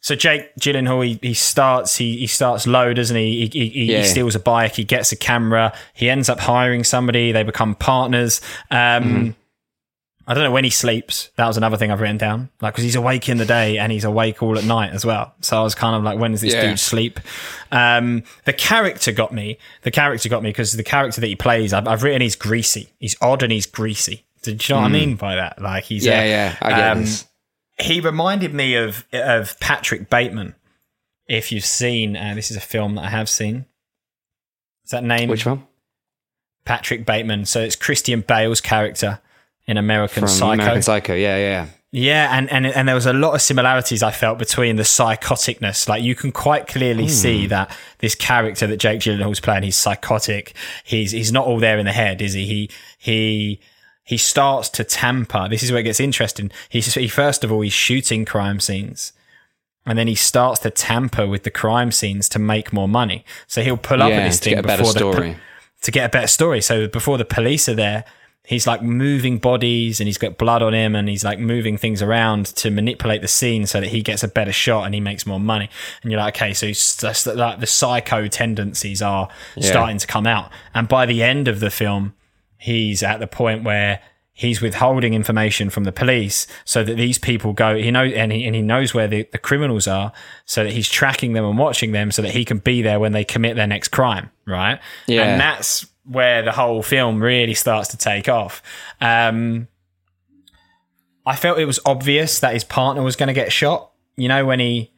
So Jake Gyllenhaal, he, he starts he, he starts low, doesn't he? He, he, he Yeah. steals a bike, he gets a camera, he ends up hiring somebody, they become partners. Um, I don't know when he sleeps. That was another thing I've written down. Like, because he's awake in the day and he's awake all at night as well. So I was kind of like, when does this Yeah. dude sleep? Um, the character got me. The character got me because the character that he plays, I've, I've written he's greasy. He's odd and he's greasy. Do you know what I mean by that? Like he's Hmm. Yeah, a- yeah, I get um, this. he reminded me of of Patrick Bateman. If you've seen, uh, this is a film that I have seen. Is that name Which one? Patrick Bateman? So it's Christian Bale's character in American From Psycho. American Psycho. Yeah, yeah. Yeah, and, and and there was a lot of similarities I felt between the psychoticness. Like you can quite clearly hmm. see that this character that Jake Gyllenhaal's playing, he's psychotic. He's he's not all there in the head, is he? He he he starts to tamper. This is where it gets interesting. He's he first of all he's shooting crime scenes. And then he starts to tamper with the crime scenes to make more money. So he'll pull up Yeah, at this to thing get a better before the to get a better story. So before the police are there, he's like moving bodies and he's got blood on him and he's like moving things around to manipulate the scene so that he gets a better shot and he makes more money. And you're like, okay, so that's like the psycho tendencies are starting to come out. And by the end of the film, he's at the point where he's withholding information from the police so that these people go he know and he, and he knows where the, the criminals are so that he's tracking them and watching them so that he can be there when they commit their next crime right? Yeah. and that's where the whole film really starts to take off. Um i felt it was obvious that his partner was going to get shot. You know when he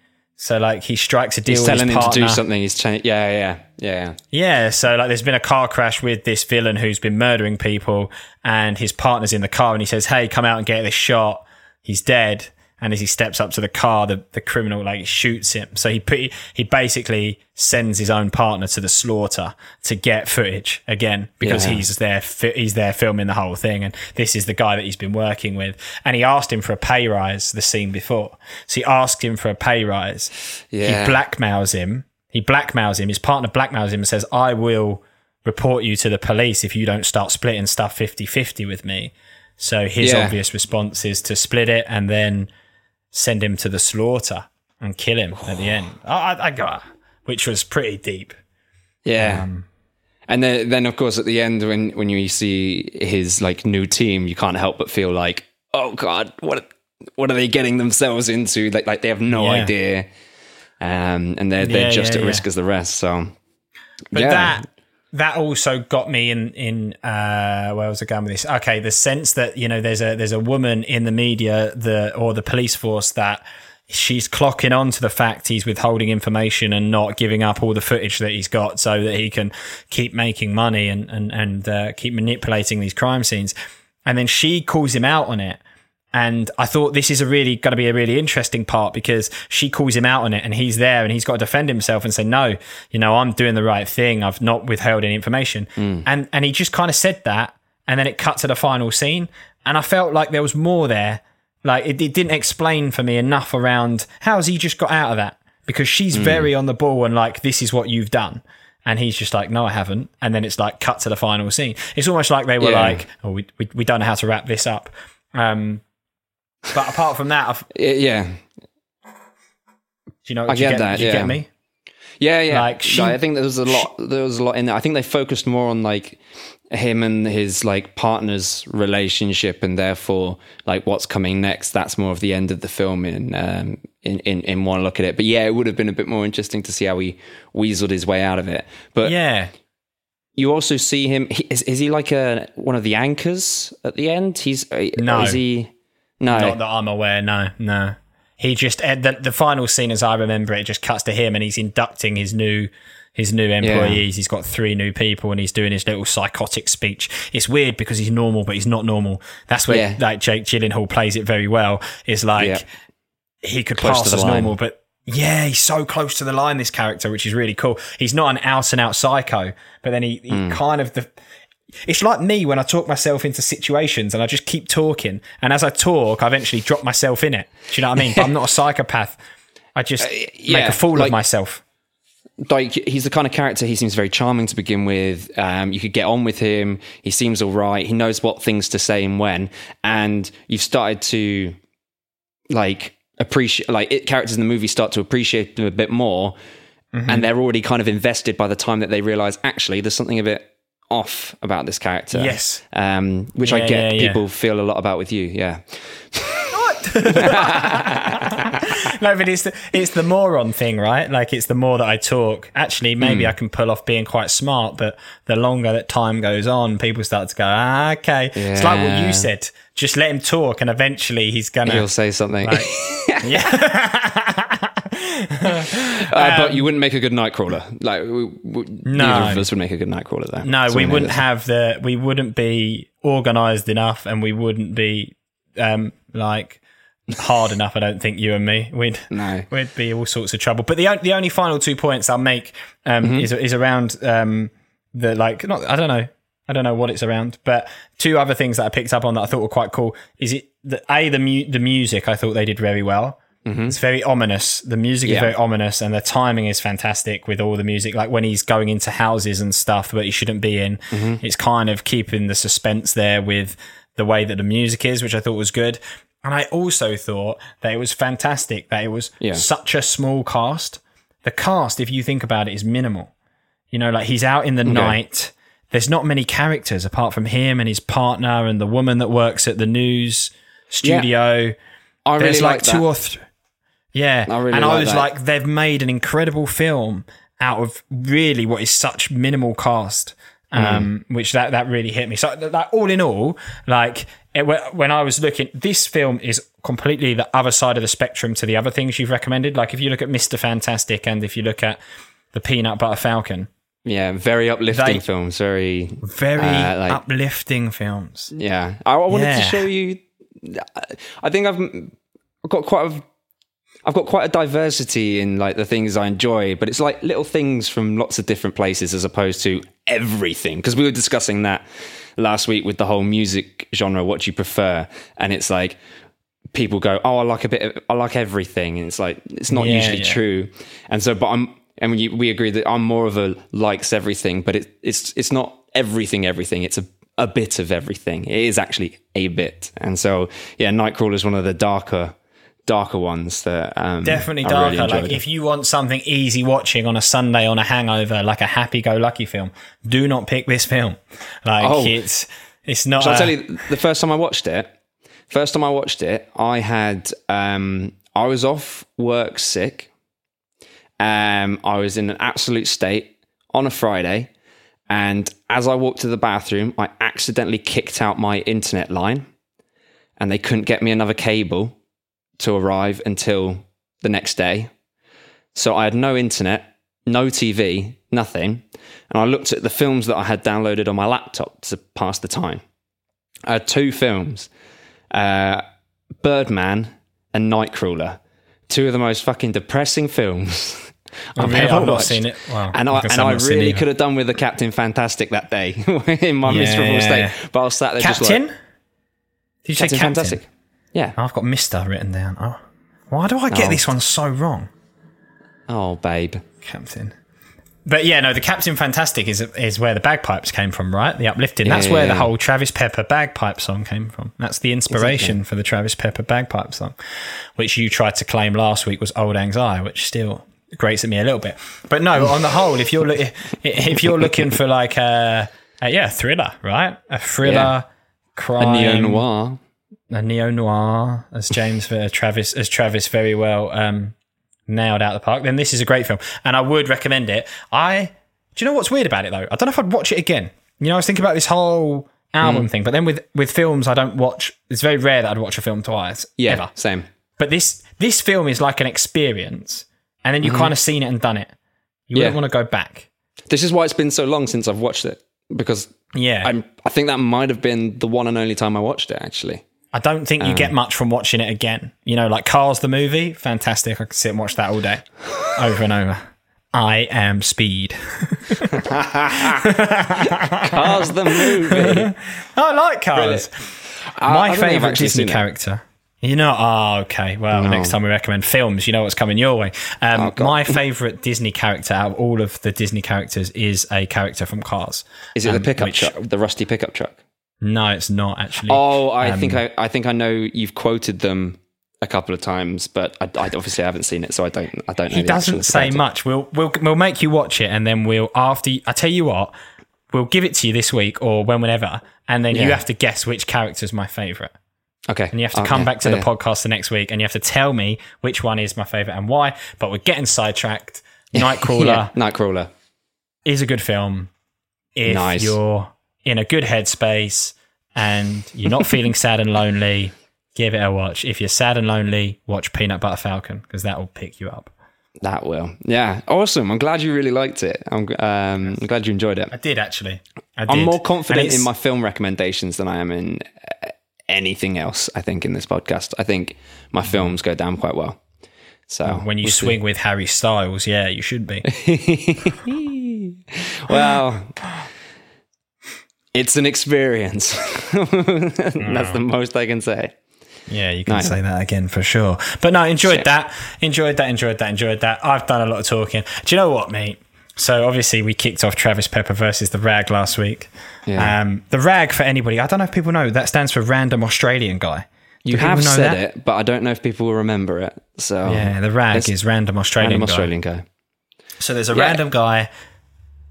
so like he strikes a deal He's with his telling him to do something. He's changed. Yeah, yeah, yeah. Yeah, so like there's been a car crash with this villain who's been murdering people and his partner's in the car and he says, Hey, come out and get this shot. He's dead. And as he steps up to the car, the, the criminal like shoots him. So he put, he basically sends his own partner to the slaughter to get footage again because Yeah. he's there he's there filming the whole thing and this is the guy that he's been working with and he asked him for a pay rise the scene before. So he asked him for a pay rise Yeah. he blackmails him. He blackmails him. His partner blackmails him and says, I will report you to the police if you don't start splitting stuff 50 50 with me. So his Yeah. obvious response is to split it and then send him to the slaughter and kill him at the end. I, I, I got, which was pretty deep. Yeah. Um, and then, then of course, at the end, when when you see his like new team, you can't help but feel like, oh god, what what are they getting themselves into? Like like they have no Yeah. idea, um, and they're they're Yeah, just yeah, at yeah. risk as the rest. So, But yeah. that that also got me in in uh where was I going with this? Okay, the sense that you know there's a there's a woman in the media the or the police force that she's clocking on to the fact he's withholding information and not giving up all the footage that he's got so that he can keep making money and and and uh, keep manipulating these crime scenes. And then she calls him out on it. And I thought this is a really going to be a really interesting part because she calls him out on it and he's there and he's got to defend himself and say, no, you know, I'm doing the right thing. I've not withheld any information. And, and he just kind of said that. And then it cut to the final scene. And I felt like there was more there. Like it, it didn't explain for me enough around how's he just got out of that? Because she's very on the ball and like, this is what you've done. And he's just like, no, I haven't. And then it's like cut to the final scene. It's almost like they were Yeah. like, oh, we, we, we don't know how to wrap this up. Um, but apart from that, I've, yeah, do you know? I you get that, yeah. get me? yeah, yeah. Like, she- I think there was a lot. There was a lot in there. I think they focused more on like him and his like partner's relationship, and therefore like what's coming next. That's more of the end of the film in um, in, in in one look at it. But yeah, it would have been a bit more interesting to see how he weaseled his way out of it. But Yeah. you also see him. He, is is he like a one of the anchors at the end? He's uh, No. Is he? No. Not that I'm aware. No, no. He just eh, the the final scene, as I remember it, just cuts to him and he's inducting his new his new employees. He's got three new people and he's doing his little psychotic speech. It's weird because he's normal, but he's not normal. That's where Yeah. like Jake Gyllenhaal plays it very well. Is like Yeah. he could Close pass as line. normal, but yeah, he's so close to the line. This character, which is really cool. He's not an out and out psycho, but then he, he Hmm. kind of the. It's like me when I talk myself into situations and I just keep talking, and as I talk, I eventually drop myself in it. Do you know what I mean? but I'm not a psychopath. I just make Uh, yeah, a fool like- of myself. like he's the kind of character he seems very charming to begin with um, you could get on with him he seems all right he knows what things to say and when and you've started to like appreciate like it characters in the movie start to appreciate them a bit more and they're already kind of invested by the time that they realize actually there's something a bit off about this character. Yes. Um, which I get yeah, yeah. people feel a lot about with you. Yeah. no, but it's the, it's the moron thing, right? Like it's the more that I talk. Actually, maybe Hmm. I can pull off being quite smart, but the longer that time goes on, people start to go, ah, okay. It's like what you said. Just let him talk, and eventually he's gonna. He'll say something. yeah. Uh, but you wouldn't make a good nightcrawler. Like, we, we, neither of us would make a good nightcrawler, though. No, So we know wouldn't have the. We wouldn't be organised enough, and we wouldn't be um, like hard enough. I don't think you and me. We'd No. we'd be all sorts of trouble. But the the only final two points I'll make um, Mm-hmm. is is around um, the like. Not I don't know. I don't know what it's around, but two other things that I picked up on that I thought were quite cool. Is it the a the mu- the music? I thought they did very well. It's very ominous. The music is Mm-hmm. Very ominous, and the timing is fantastic with all the music. Like when he's going into houses and stuff that he shouldn't be in, Mm-hmm. it's kind of keeping the suspense there with the way that the music is, which I thought was good. And I also thought that it was fantastic that it was Yeah. such a small cast. The cast, if you think about it, is minimal. You know, like he's out in the night. There's not many characters apart from him and his partner and the woman that works at the news studio. I really There's like, that. two or three. Yeah, I really and I was that. like, they've made an incredible film out of really what is such minimal cast, um, Mm. which that that really hit me. So, like, all in all, like it, when I was looking, this film is completely the other side of the spectrum to the other things you've recommended. Like if you look at Mister Fantastic and if you look at the Peanut Butter Falcon, Yeah, very uplifting They- films. Very, very Uh, like- uplifting films. yeah. I, I wanted Yeah. to show you. I think I've got quite a. I've got quite a diversity in like the things I enjoy, but it's like little things from lots of different places as opposed to everything. Because we were discussing that last week with the whole music genre, what do you prefer? And it's like people go, "Oh, I like a bit of, I like everything," and it's like it's not Yeah, usually yeah. true. And so, but I'm, and we, we agree that I'm more of a likes everything, but it, it's it's not everything, everything. It's a a bit of everything. It is actually a bit, and so yeah, Nightcrawler is one of the darker darker ones that um, Definitely darker. really like if you want something easy watching on a Sunday on a hangover, like a happy-go-lucky film, do not pick this film. Like Oh. it's it's not. I a- tell you the first time I watched it? First time I watched it, I had um, I was off work sick. Um, I was in an absolute state on a Friday, and as I walked to the bathroom, I accidentally kicked out my internet line, and they couldn't get me another cable to arrive until the next day. So I had no internet, no TV, nothing. And I looked at the films that I had downloaded on my laptop to pass the time. I had two films uh, Birdman and Nightcrawler. Two of the most fucking depressing films I've Really? ever I've not seen it. Wow. And I, I and I've I really could have done with the Captain Fantastic that day in my miserable Yeah. state. But I was sat there just Captain? like, Did you say Captain Captain? Fantastic. Yeah. Oh, I've got Mister written down. Oh, why do I get Oh. this one so wrong? Oh, babe. Captain. But yeah, no, the Captain Fantastic is is where the bagpipes came from, right? The uplifting. That's yeah, where the whole Travis Pepper bagpipe song came from. That's the inspiration for the Travis Pepper bagpipe song, which you tried to claim last week was Old Anxiety, which still grates at me a little bit. But no, on the whole, if you're look, if you're looking for like a, a yeah thriller, right? A thriller, Yeah. crime, A neo noir. A neo noir, as James uh, Travis as Travis very well um, nailed out of the park. Then this is a great film, and I would recommend it. I do you know what's weird about it though? I don't know if I'd watch it again. You know, I was thinking about this whole album thing, but then with with films, I don't watch. It's very rare that I'd watch a film twice. Yeah, ever. same. But this this film is like an experience, and then you kind of seen it and done it. You wouldn't Mm-hmm. Want to go back. This is why it's been so long since I've watched it because Yeah, I'm, I think that might have been the one and only time I watched it, actually. I don't think you get Um, much from watching it again. You know, like Cars the movie, fantastic. I could sit and watch that all day, over and over. I am Speed. Cars the movie. I like Cars. I My I've favourite Disney character. You know, oh, okay. Well, next time we recommend films, you know what's coming your way. Um, Oh, my favourite Disney character out of all of the Disney characters is a character from Cars. Is it the Um, pickup which- truck, the rusty pickup truck? No, it's not actually. Oh, I Um, think I, I think I know you've quoted them a couple of times, but I, I obviously haven't seen it, so I don't I don't know. he doesn't say much. We'll we'll we'll make you watch it, and then we'll after. I tell you what, we'll give it to you this week or when whenever, and then you have to guess which character is my favorite. Okay. And you have to Oh, come yeah. back to the Yeah. podcast the next week and you have to tell me which one is my favorite and why. But we're getting sidetracked. Nightcrawler Yeah, Nightcrawler. is a good film if Nice. you're in a good headspace and you're not feeling sad and lonely. Give it a watch. If you're sad and lonely, watch Peanut Butter Falcon because that will pick you up. That will. Yeah. Awesome. I'm glad you really liked it. I'm, um, I'm glad you enjoyed it. I did actually. I I'm more confident in my film recommendations than I am in uh, anything else, I think, in this podcast. I think my films go down quite well. So when you we'll see. swing with Harry Styles, yeah, you should be. Well, it's an experience. That's the most I can say. Yeah, you can Nice. say that again for sure. But no, enjoyed that. Enjoyed that, enjoyed that, enjoyed that. I've done a lot of talking. Do you know what, mate? So obviously we kicked off Travis Pepper versus the Rag last week. Yeah. Um, the Rag for anybody, I don't know if people know, that stands for random Australian guy. You have know said that? it, but I don't know if people will remember it. So Yeah, the Rag is random Australian random guy. Australian guy. So there's a Yeah. random guy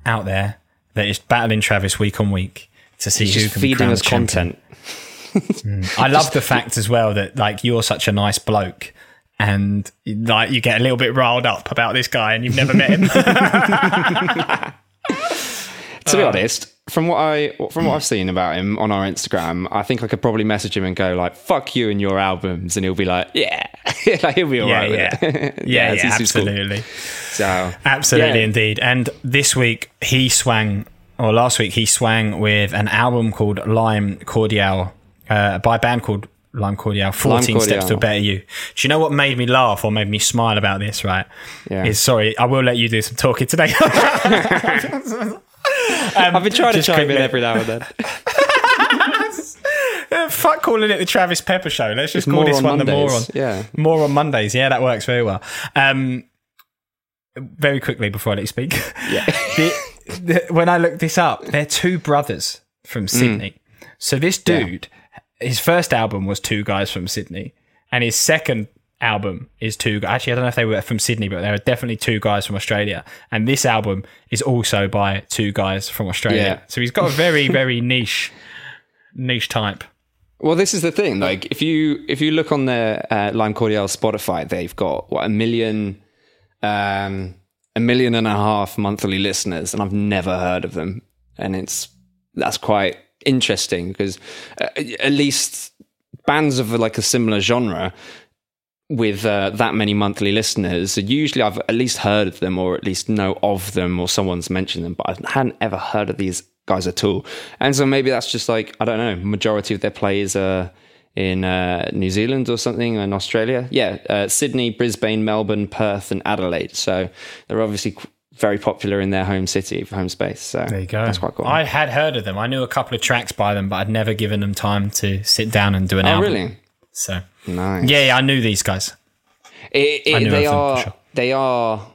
out there that is battling Travis week on week to see He's who just can feeding us content. Mm. I love the fact as well that like you're such a nice bloke and like you get a little bit riled up about this guy and you've never met him. To be uh, honest, from what I from what I've seen about him on our Instagram, I think I could probably message him and go like "fuck you and your albums," and he'll be like, "Yeah, like he'll be yeah, alright yeah. with it." yeah, yeah, he seems cool. absolutely. So Absolutely yeah. indeed. And this week he swang or last week he swang with an album called Lime Cordiale uh, by a band called Lime Cordiale, 14 Steps Cordiale. to a Better You. Do you know what made me laugh or made me smile about this, right? Yeah. Is sorry, I will let you do some talking today. I've been trying to chime in every now and then. Uh, Fuck calling it the Travis Pepper show. Let's just call this on one the Mondays. Moron. Yeah. More on Mondays. Yeah, that works very well. Um, very quickly before I let you speak. Yeah. the, the, when I looked this up, they're two brothers from Sydney. So this dude, his first album was two guys from Sydney, and his second album is two. Actually, I don't know if they were from Sydney, but there are definitely two guys from Australia. And this album is also by two guys from Australia. Yeah. So he's got a very, very niche, niche type. Well, this is the thing. Like, if you if you look on their uh, Lime Cordiale Spotify, they've got what a million, um, a million and a half monthly listeners, and I've never heard of them. And it's that's quite interesting because uh, at least bands of like a similar genre with uh, that many monthly listeners, usually I've at least heard of them or at least know of them or someone's mentioned them, but I hadn't ever heard of these guys at all. And so maybe that's just like, I don't know, majority of their players are in uh, New Zealand or something, in Australia. Yeah, uh, Sydney, Brisbane, Melbourne, Perth, and Adelaide. So they're obviously very popular in their home city, home space. So There you go. That's quite cool. I had heard of them. I knew a couple of tracks by them, but I'd never given them time to sit down and do an album. oh, album. really? So Nice. yeah, yeah, I knew these guys. It, it, I knew they of them, for are. sure. They are.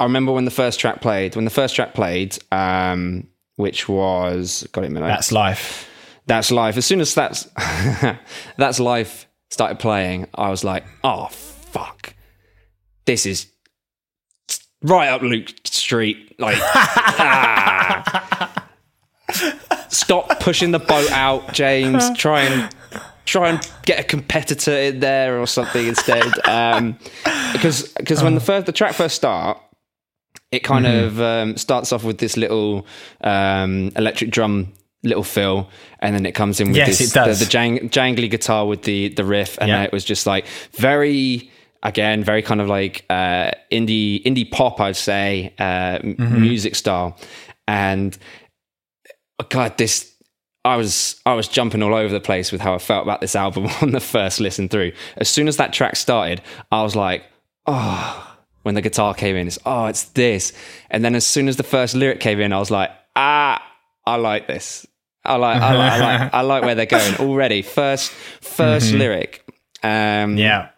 I remember when the first track played. When the first track played, um, which was got it in my notes. That's life. That's life. As soon as that's that's life started playing, I was like, "Oh fuck, this is right up Luke Street." Like, ah. stop pushing the boat out, James. Try and try and get a competitor in there or something instead. Um, because because when the first the track first start, it kind Mm-hmm. of um, starts off with this little um, electric drum little fill and then it comes in with Yes, this the, the jang, jangly guitar with the the riff and Yeah. it was just like very again very kind of like uh indie indie pop i'd say uh Mm-hmm. music style and oh god this I was I was jumping all over the place with how I felt about this album on the first listen through. As soon as that track started, I was like, oh, when the guitar came in, it's oh, it's this. And then as soon as the first lyric came in, I was like, ah, I like this. I like I like I like, I like where they're going already. First 1st lyric. Um Yeah.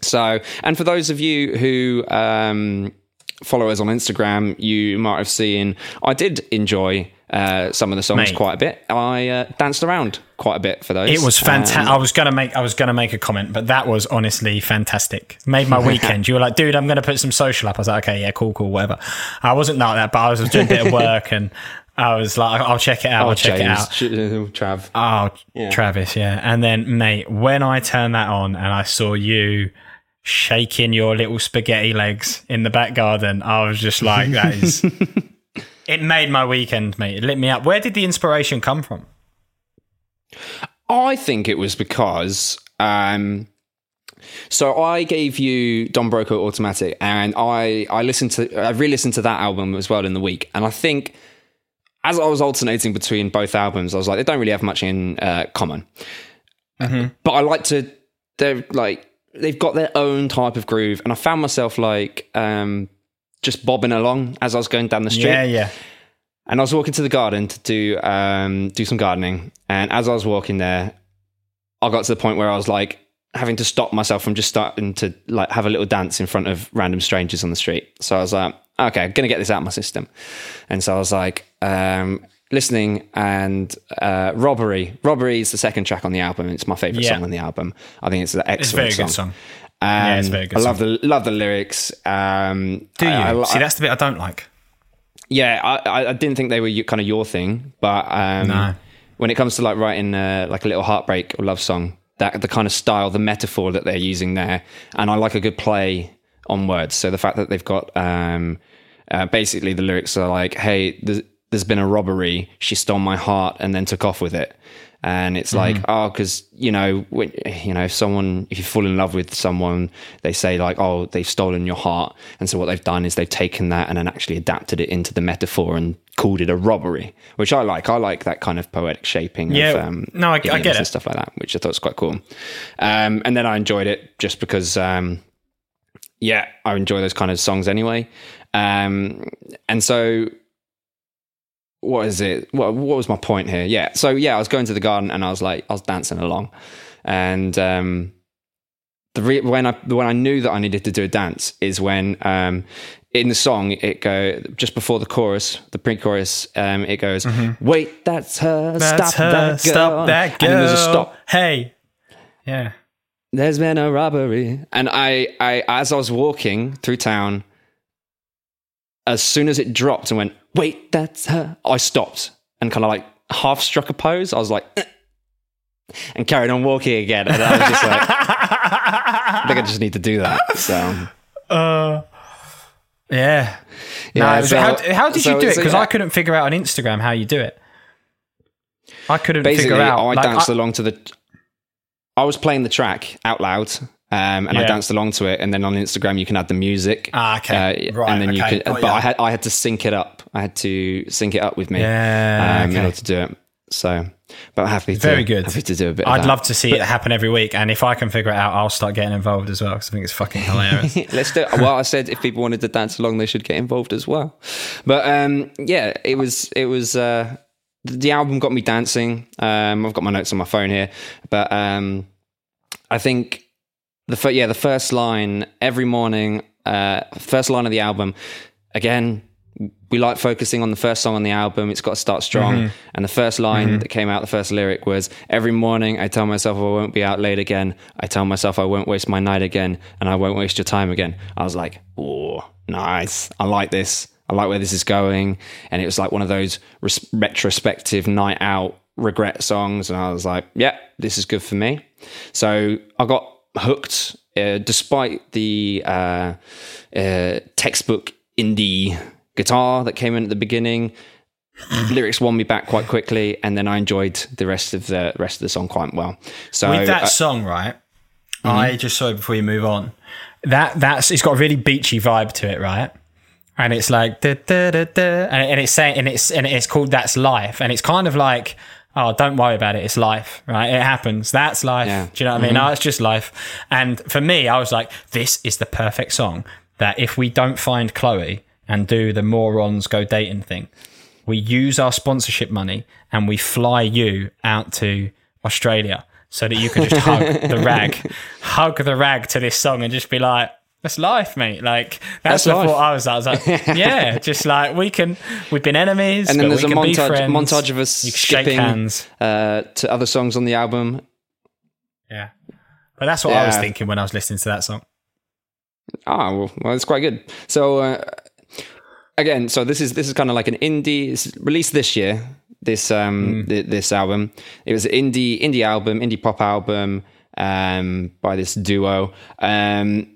so, and for those of you who um, follow us on Instagram, you might have seen I did enjoy uh, some of the songs Mate. quite a bit. I uh, danced around quite a bit for those. It was fantastic. Um, I was gonna make I was gonna make a comment, but that was honestly fantastic. Made my weekend. you were like, dude, I'm gonna put some social up. I was like, okay, yeah, cool, cool, whatever. I wasn't like that, but I was doing a bit of work and I was like, I'll check it out. I'll check it out. Uh, Trav. Oh, Yeah. Travis, yeah. And then, mate, when I turned that on and I saw you shaking your little spaghetti legs in the back garden, I was just like, that is. it made my weekend, mate. It lit me up. Where did the inspiration come from? I think it was because um, so I gave you Don Broco Automatic, and I I listened to I re-listened to that album as well in the week, and I think as I was alternating between both albums, I was like they don't really have much in uh, common, but I like to they're like they've got their own type of groove, and I found myself like um, just bobbing along as I was going down the street. Yeah, yeah. And I was walking to the garden to do um, do some gardening, and as I was walking there, I got to the point where I was like having to stop myself from just starting to like have a little dance in front of random strangers on the street. So I was like, okay, I'm gonna get this out of my system, and so I was like um, listening and uh, robbery. Robbery is the second track on the album. It's my favorite Yeah. song on the album. I think it's an It's a excellent good song. Um, it's very good I love the love the lyrics. Um, Do you? I- I- See, that's the bit I don't like. yeah, I, I- I didn't think they were kind of your thing, but um, No. when it comes to like writing uh, like a little heartbreak or love song, that the kind of style, the metaphor that they're using there, and I like a good play on words. So the fact that they've got um, uh, basically the lyrics are like, "Hey, there's, there's been a robbery. She stole my heart and then took off with it." And it's like, oh, because you know, when, you know, if someone, if you fall in love with someone, they say like, oh, they've stolen your heart, and so what they've done is they've taken that and then actually adapted it into the metaphor and called it a robbery, which I like. I like that kind of poetic shaping. Yeah, of, um, no, I- I get and stuff like that, which I thought was quite cool. Um, and then I enjoyed it just because, um, yeah, I enjoy those kind of songs anyway. Um, and so, what is it? What, what was my point here? Yeah. So, yeah, I was going to the garden and I was like, I was dancing along. And um, the re- when I when I knew that I needed to do a dance is when um, in the song it go just before the chorus, the pre-chorus, um, it goes, "Wait, that's her, That's stop her. that girl," Stop that girl. and then there's a stop. Hey. Yeah. There's been a robbery, and I, I, as I was walking through town, as soon as it dropped and went, "Wait, that's her," I stopped and kind of like half struck a pose. I was like. "Eh," And carried on walking again, and I was just like, I think I just need to do that. So, Uh, yeah. Yeah, no, so- how, how did so you do it? Because yeah. I couldn't figure out on Instagram how you do it. I couldn't basically, figure out. I like, danced I- along to the. I was playing the track out loud, um, and I danced along to it. And then on Instagram, you can add the music. Ah, okay. Uh, Right, and then okay, you can, got but ya. I had I had to sync it up. I had to sync it up with me, Yeah, um, in order to do it. So, but happy to Very good. Happy to do a bit. I'd love to see it happen every week, and if I can figure it out, I'll start getting involved as well because I think it's fucking hilarious. Let's do it. Well, I said if people wanted to dance along, they should get involved as well. But um, yeah, it was it was uh, the album got me dancing. Um, I've got my notes on my phone here, but um, I think the fir- yeah the first line every morning, uh, first line of the album. Again, we like focusing on the first song on the album. It's got to start strong. And the first line that came out, the first lyric was Every morning I tell myself I won't be out late again. I tell myself I won't waste my night again and I won't waste your time again. I was like, oh, nice. I like this. I like where this is going. And it was like one of those res- retrospective night out regret songs. And I was like, yeah, this is good for me. So I got hooked uh, despite the uh, uh, textbook indie guitar that came in at the beginning. lyrics won me back quite quickly, and then I enjoyed the rest of the rest of the song quite well. So With that song, right? Mm-hmm. I just saw it before you move on. That that's it's got a really beachy vibe to it, right? And it's like da, da, da, da, and, it's saying and it's and it's called "That's Life," and it's kind of like. Oh, don't worry about it. It's life, right? It happens. That's life. Yeah. Mm-hmm. Do you know what I mean? No, it's just life. And for me, I was like, this is the perfect song that if we don't find Chloe and do the morons go dating thing, we use our sponsorship money and we fly you out to Australia so that you can just hug the rag, hug the rag to this song and just be like, that's life, mate. Like that's, That's life. thought I was. I was like, yeah, just like we can. We've been enemies, and then there's a montage montage of us skipping hands. uh, to other songs on the album. Yeah, but that's what I was thinking when I was listening to that song. Ah, well, well, it's quite good. So, uh, again, so this is this is kind of like an indie. It's released this year. This um th- this album. It was an indie indie album, indie pop album um by this duo. Um,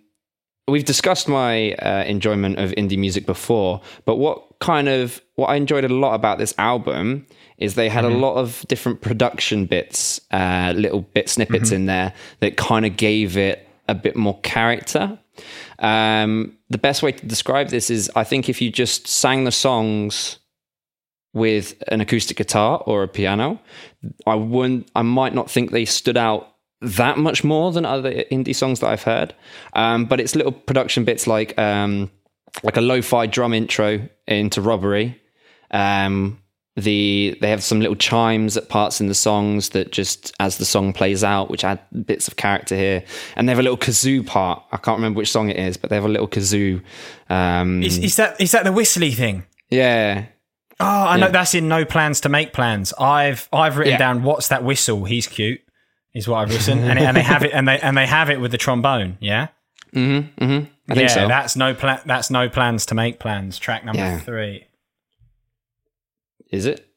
we've discussed my uh, enjoyment of indie music before, but what kind of what I enjoyed a lot about this album is they had a lot of different production bits, uh, little bit snippets in there that kind of gave it a bit more character. Um, the best way to describe this is I think if you just sang the songs with an acoustic guitar or a piano, I wouldn't I might not think they stood out that much more than other indie songs that I've heard. Um, but it's little production bits like um, like a lo-fi drum intro into Robbery. Um, the they have some little chimes at parts in the songs that just as the song plays out, which add bits of character here. And they have a little kazoo part. I can't remember which song it is, but they have a little kazoo. Um, Is, is that is that the whistly thing? yeah, Oh, I know Yeah. that's in no plans to make plans. I've I've written Yeah. down what's that whistle? He's cute. Is what I've written, and, and they have it, and they and they have it with the trombone. Yeah, mm-hmm, mm-hmm. I think yeah. so. That's no plan. That's no plans to make plans. Track number Yeah. three. Is it?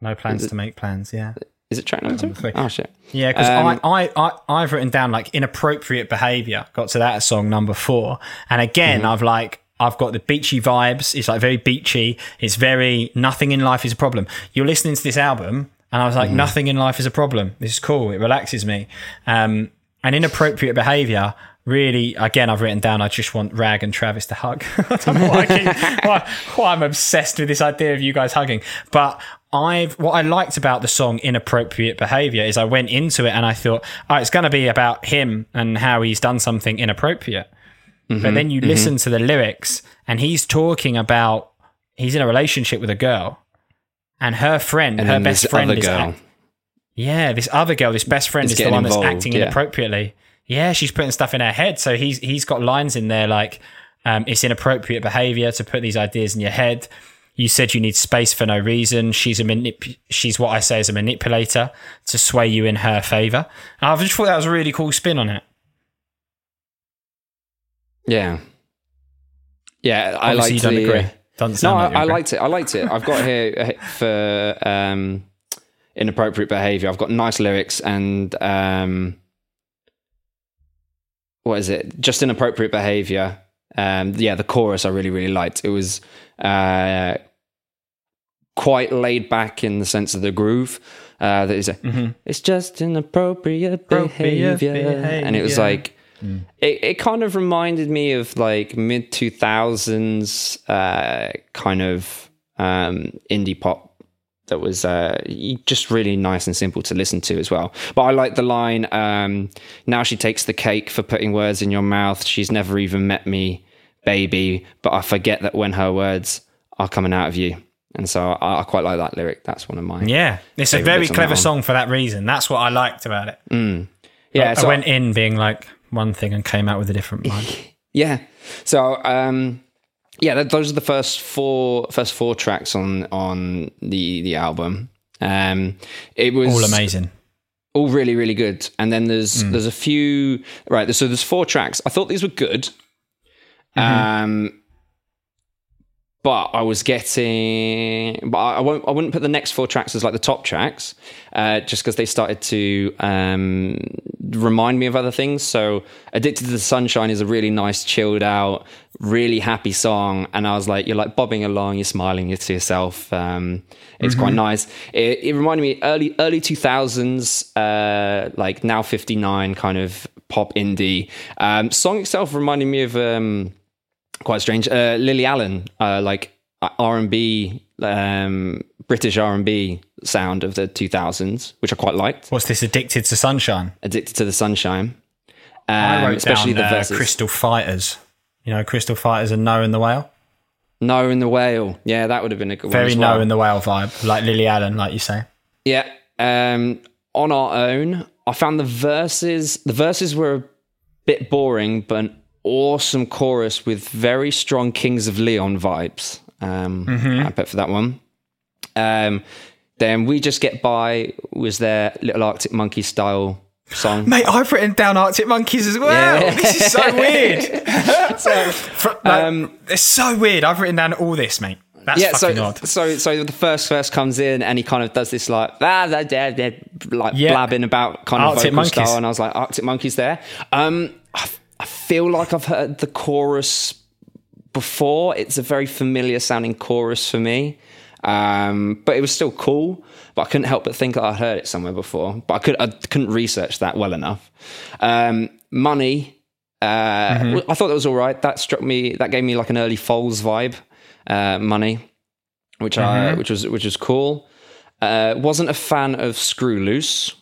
No plans it- to make plans. Yeah, Is it track number two? Number three. Oh shit. yeah. Because Um, I, I I I've written down like inappropriate behavior. Got to that song number four, and again mm-hmm. I've like. I've got the beachy vibes. It's like very beachy. It's very nothing in life is a problem. You're listening to this album, and I was like, mm-hmm. nothing in life is a problem. This is cool. It relaxes me. Um, and inappropriate behavior. Really, again, I've written down. I just want Rag and Travis to hug. I don't know why, keep, why, why I'm obsessed with this idea of you guys hugging. But I've what I liked about the song "Inappropriate Behavior" is I went into it and I thought, oh, it's going to be about him and how he's done something inappropriate. But mm-hmm. then you mm-hmm. listen to the lyrics, and he's talking about he's in a relationship with a girl, and her friend, And her best friend is act- yeah, this other girl, this best friend Is is the one that's acting yeah. inappropriately. Yeah, she's putting stuff in her head. So he's he's got lines in there like um, it's inappropriate behavior to put these ideas in your head. You said you need space for no reason. She's a manip- she's what I say is a manipulator to sway you in her favor. And I just thought that was a really cool spin on it. Yeah. Yeah, I Obviously, like you don't the, agree. Doesn't No, I, like I liked it. I liked it. I've got here uh, for um, inappropriate behavior. I've got nice lyrics and um, what is it? Just inappropriate behavior. Um, yeah, the chorus I really really liked. It was uh, quite laid back in the sense of the groove. Uh, that is a, it's just inappropriate Appropriate behavior, and it was behavior. Like it, it kind of reminded me of like mid 2000s uh, kind of um, indie pop that was uh, just really nice and simple to listen to as well. But I like the line um, now she takes the cake for putting words in your mouth. She's never even met me, baby, but I forget that when her words are coming out of you. And so I, I quite like that lyric. That's one of mine. Yeah, it's a very clever song for that reason. That's what I liked about it. yeah. I so- went in being like one thing and came out with a different one. Yeah. So um yeah, th- those are the first four first four tracks on on the the album. Um it was All amazing. all really really good. And then there's Mm. there's a few right, so there's four tracks. I thought these were good. Mm-hmm. Um but I was getting, but I won't. I wouldn't put the next four tracks as like the top tracks, uh, just because they started to um, remind me of other things. So, "Addicted to the Sunshine" is a really nice, chilled out, really happy song, and I was like, you're like bobbing along, you're smiling you're to yourself. Um, it's quite nice. It, it reminded me early early two thousands, uh, like now fifty nine kind of pop indie. Um, song itself reminded me of. Quite strange. Uh, Lily Allen, uh, like R and B, um, British R and B sound of the 2000s, which I quite liked. What's this? Addicted to Sunshine. Addicted to the Sunshine, um, I wrote especially down, the uh, verses. Crystal Fighters. You know, Crystal Fighters and Noah and the Whale. Noah and the Whale. Yeah, that would have been a good Very one. well. Noah and the Whale vibe, like Lily Allen, like you say. Yeah. Um, on our own, I found the verses. The verses were a bit boring, but awesome chorus with very strong Kings of Leon vibes. Um, I bet for that one. Um, then we just get by was their little Arctic Monkey style song. Mate, I've written down Arctic Monkeys as well. Yeah. This is so weird. Fr- like, Um, it's so weird. I've written down all this, mate. That's yeah, fucking so, odd. so so the first verse comes in and he kind of does this like ah, da, da, like Yeah. blabbing about kind of Arctic vocal Monkeys. style, and I was like Arctic Monkeys there. Um, I, f- I feel like I've heard the chorus before. It's a very familiar sounding chorus for me, um, but it was still cool. But I couldn't help but think I heard it somewhere before. But I could I couldn't research that well enough. Um, Money. Uh, Mm-hmm. I thought that was all right. That struck me. That gave me like an early Foals vibe. Uh, money, which Mm-hmm. I which was which was cool. Uh, wasn't a fan of Screw Loose,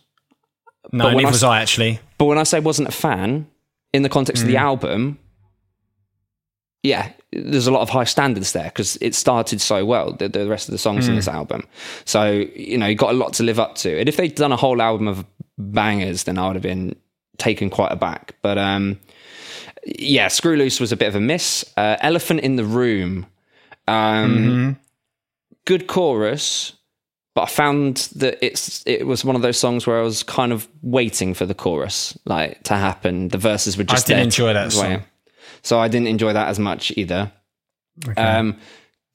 No, neither I was I actually. but when I say wasn't a fan, in the context of the Mm. album, yeah, there's a lot of high standards there because it started so well. The, the rest of the songs in Mm. this album, so you know, you got a lot to live up to. And if they'd done a whole album of bangers, then I would have been taken quite aback. But um, yeah, Screw Loose was a bit of a miss. Uh, Elephant in the Room, um, Mm-hmm. good chorus. But I found that it's it was one of those songs where I was kind of waiting for the chorus like to happen. The verses were just I didn't enjoy that song. so I didn't enjoy that as much either. Um,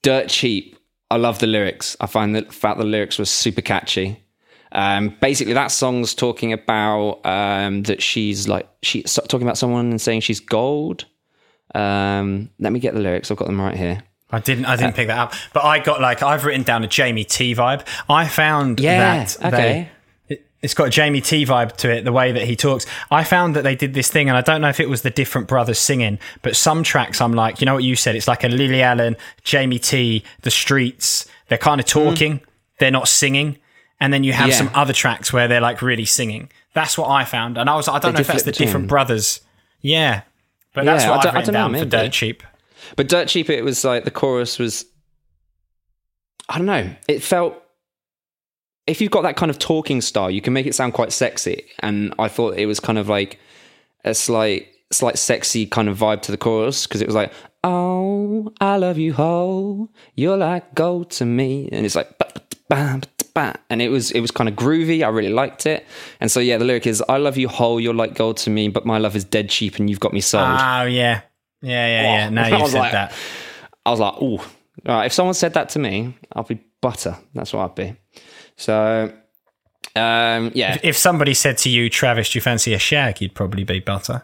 Dirt Cheap. I love the lyrics. I find that fact the lyrics was super catchy. Um, basically, that song's talking about um, that she's like she's talking about someone and saying she's gold. Um, let me get the lyrics. I've got them right here. I didn't. I Uh, didn't pick that up. But I got like I've written down a Jamie T vibe. I found Yeah, that okay. they, it, it's got a Jamie T vibe to it. The way that he talks. I found that they did this thing, and I don't know if it was the different brothers singing, but some tracks I'm like, you know what you said. It's like a Lily Allen, Jamie T, The Streets. They're kind of talking. They're not singing. And then you have Mm. Yeah. some other tracks where they're like really singing. That's what I found, and I was I don't They know if that's the different brothers. Yeah, but that's Yeah, I what don't- I've I written don't know, down for. Dirt Cheap. But Dirt Cheap, it was like the chorus was. I don't know. It felt. If you've got that kind of talking style, you can make it sound quite sexy. And I thought it was kind of like a slight, slight sexy kind of vibe to the chorus because it was like, "Oh, I love you, ho, you're like gold to me," and it's like, and it was, it was kind of groovy. I really liked it. And so yeah, the lyric is, "I love you, whole, you're like gold to me, but my love is dead cheap, and you've got me sold." Oh yeah, yeah, yeah, yeah. Oh, Now I you said like- that. I was like, oh, right, if someone said that to me, I'll be butter. That's what I'd be." So, um, yeah, If somebody said to you, Travis, do you fancy a shag? You'd probably be butter.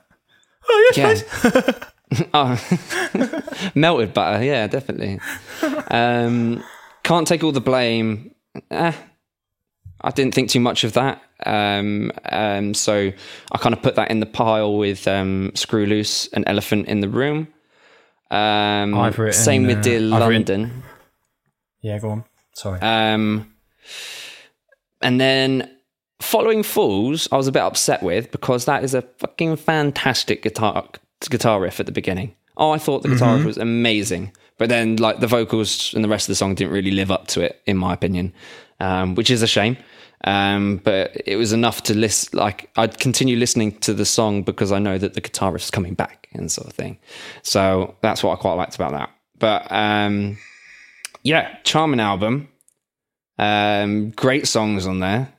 Oh yes, yeah. oh. melted butter, yeah, definitely. Um, can't take all the blame. Eh, I didn't think too much of that. Um, um, so I kind of put that in the pile with um, Screw Loose and Elephant in the Room. Um, written, same with uh, Dear I've written- London. Yeah, go on. Sorry. Um, and then following Fools, I was a bit upset with because that is a fucking fantastic guitar guitar riff at the beginning. Oh, I thought the guitar riff was amazing, but then like the vocals and the rest of the song didn't really live up to it, in my opinion, um, which is a shame. Um, but it was enough to list. Like I'd continue listening to the song because I know that the guitarist is coming back and sort of thing. So that's what I quite liked about that. But um, yeah, charming album. Um, great songs on there.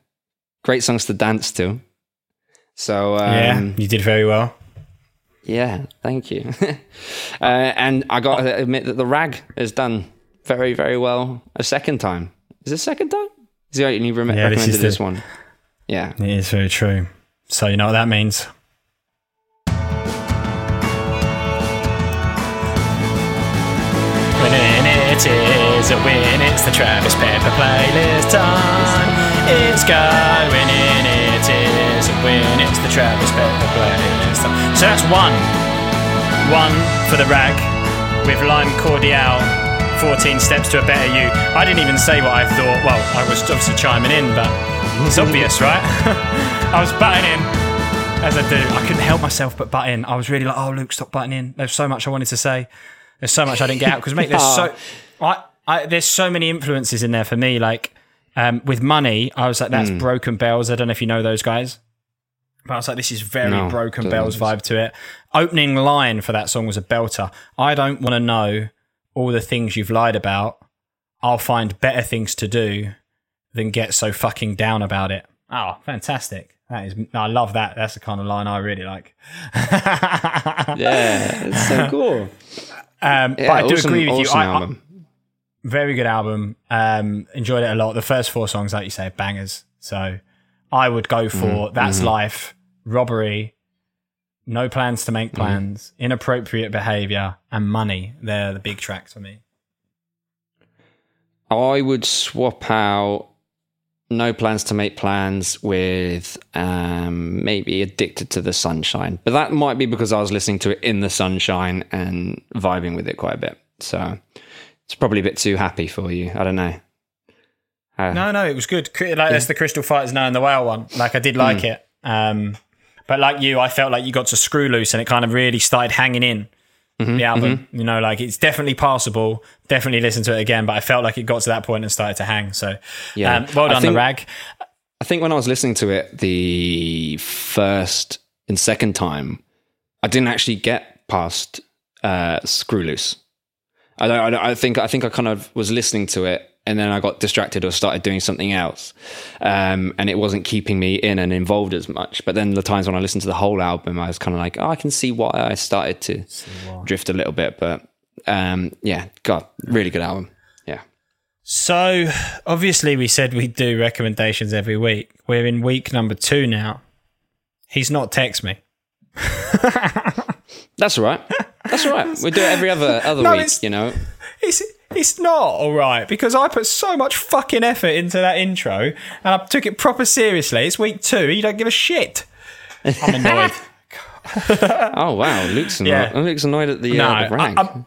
Great songs to dance to. So um, yeah, you did very well. yeah, thank you. uh, and I got to admit that the rag has done very, very well a second time. Is it a second time? Is he only rem- Yeah, this recommended is this, the- one? Yeah. It is very true. So you know what that means. Winning it is a win. It's the Travis Pepper playlist time. It's going in. It is a win. It's the Travis Pepper playlist time. So that's one. One for the rag with lime cordiale. 14 steps to a better you. I didn't even say what I thought. Well, I was obviously chiming in, but it's obvious, right? I was butting in as I do. I couldn't help myself but butt in. I was really like, oh, Luke, stop butting in. There's so much I wanted to say. There's so much I didn't get out because, mate, there's so I, I, there's so many influences in there for me. Like um, with money, I was like, that's Broken Bells. I don't know if you know those guys. But I was like, this is very No, Broken Bells vibe to it. Opening line for that song was a belter. I don't want to know all the things you've lied about. I'll find better things to do than get so fucking down about it. Oh, fantastic. That is, I love that. That's the kind of line I really like. Yeah, it's so cool. Um, Yeah, but I do awesome- agree with you. awesome I, I- very good album. Um, enjoyed it a lot. The first four songs, like you say, are bangers. So I would go for Mm-hmm. That's Life, Robbery, No Plans to Mm-hmm. Make Plans, Inappropriate Behavior, and Money. They're the big tracks for me. I would swap out no plans to make plans with um, maybe addicted to the sunshine, but that might be because I was listening to it in the sunshine and vibing with it quite a bit. So it's probably a bit too happy for you. I don't know. Uh, No, no, it was good. Cri- Like that's the Crystal Fighters Noah and the Whale one. Like I did like it. Um, but like you, I felt like you got to screw loose and it kind of really started hanging in Mm-hmm, the album. You know, like it's definitely passable. Definitely listen to it again. But I felt like it got to that point and started to hang. So Yeah. um, well I done, think- the rag. I think when I was listening to it the first and second time, I didn't actually get past uh, "Screw Loose." I, I, I think I think I kind of was listening to it, and then I got distracted or started doing something else, um, and it wasn't keeping me in and involved as much. But then the times when I listened to the whole album, I was kind of like, oh, I can see why I started to drift a little bit. But um, yeah, God, really good album. Yeah. So obviously we said we'd do recommendations every week. We're in week number two now. He's not text me. That's all right. That's all right. We do it every other other No, week, you know. It's it's not all right because I put so much fucking effort into that intro and I took it proper seriously. It's week two. You don't give a shit. I'm annoyed. Oh wow, Luke's annoyed. Yeah. Luke's annoyed at the, no, uh, the rag. I, am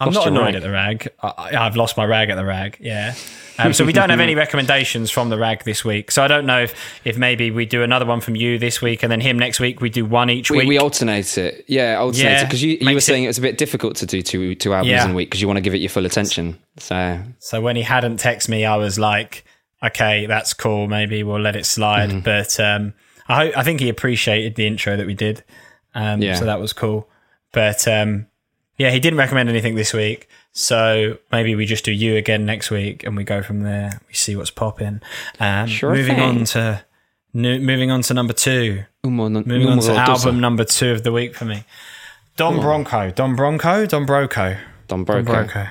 I'm not annoyed rag. at the rag. I, I've lost my rag at the rag. Yeah. Um, so we don't have any recommendations from the rag this week. So I don't know if, if maybe we do another one from you this week and then him next week. We do one each we, week. we alternate it. Yeah, alternate Yeah, it because you, you were saying it- it was a bit difficult to do two two albums Yeah. in a week because you want to give it your full attention. So So when he hadn't texted me, I was like, okay, that's cool. Maybe we'll let it slide. Mm-hmm. But um, I hope, I think he appreciated the intro that we did. Um, Yeah. So that was cool. But um, yeah, he didn't recommend anything this week. So maybe we just do you again next week and we go from there. We see what's popping. Um, Sure moving thing. on to new, moving on to number two. Umo, Moving on to album number two of the week for me. Don Bronco. Don Bronco. Don Broco. Don Don Broco. Broco.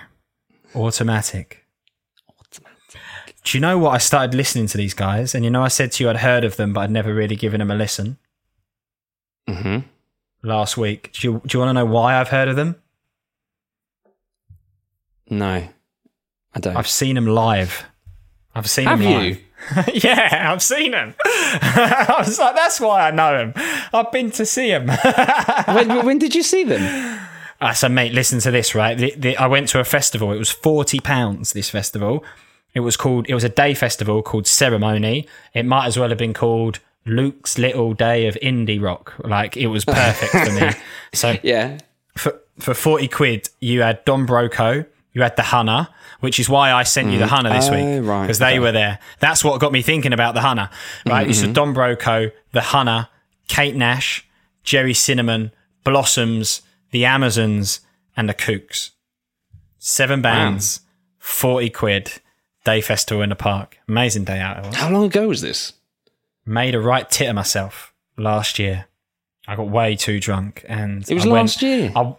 Automatic. Do you know what? I started listening to these guys, and you know, I said to you I'd heard of them, but I'd never really given them a listen hmm last week. Do you, do you want to know why I've heard of them? No, I don't. I've seen him live. I've seen Have you? live. yeah, I've seen him. I was like, that's why I know him. I've been to see him. when, when did you see them? Uh, so, mate, listen to this, right? The, the, I went to a festival. It was forty pounds. This festival. It was called. It was a day festival called Ceremony. It might as well have been called Luke's Little Day of Indie Rock. Like it was perfect for me. So Yeah, for for forty quid, you had Don Broco, you had the Hunter, which is why I sent you the mm-hmm. Hunter this Oh, week right, because they okay. were there. That's what got me thinking about the Hunter. Right, it's mm-hmm. Don Broco, the Hunter, Kate Nash, Gerry Cinnamon, Blossoms, the Amazons, and the Kooks. Seven bands, forty quid, day festival in the park. Amazing day out. How long ago was this? made a right tit of myself last year. I got way too drunk, and It was I went- last year. I,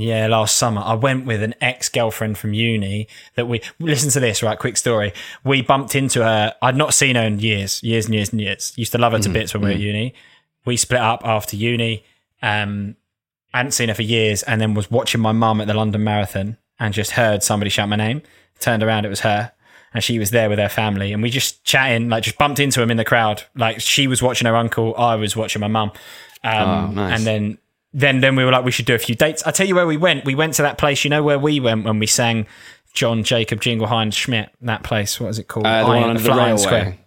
yeah, last summer. I went with an ex girlfriend from uni that we listen to this, right? Quick story. We bumped into her. I'd not seen her in years, years and years and years. Used to love her to bits when we were at uni. We split up after uni. Um, I hadn't seen her for years, and then was watching my mum at the London Marathon and just heard somebody shout my name. Turned around, it was her. And she was there with her family, and we just chatting, like just bumped into him in the crowd. Like she was watching her uncle, I was watching my mum. Um, Oh, nice. And then then then we were like, we should do a few dates. I tell you where we went. We went to that place. You know where we went when we sang John Jacob Jingleheimer Schmidt. That place. What is it called? Uh, the Iron- one under the railway.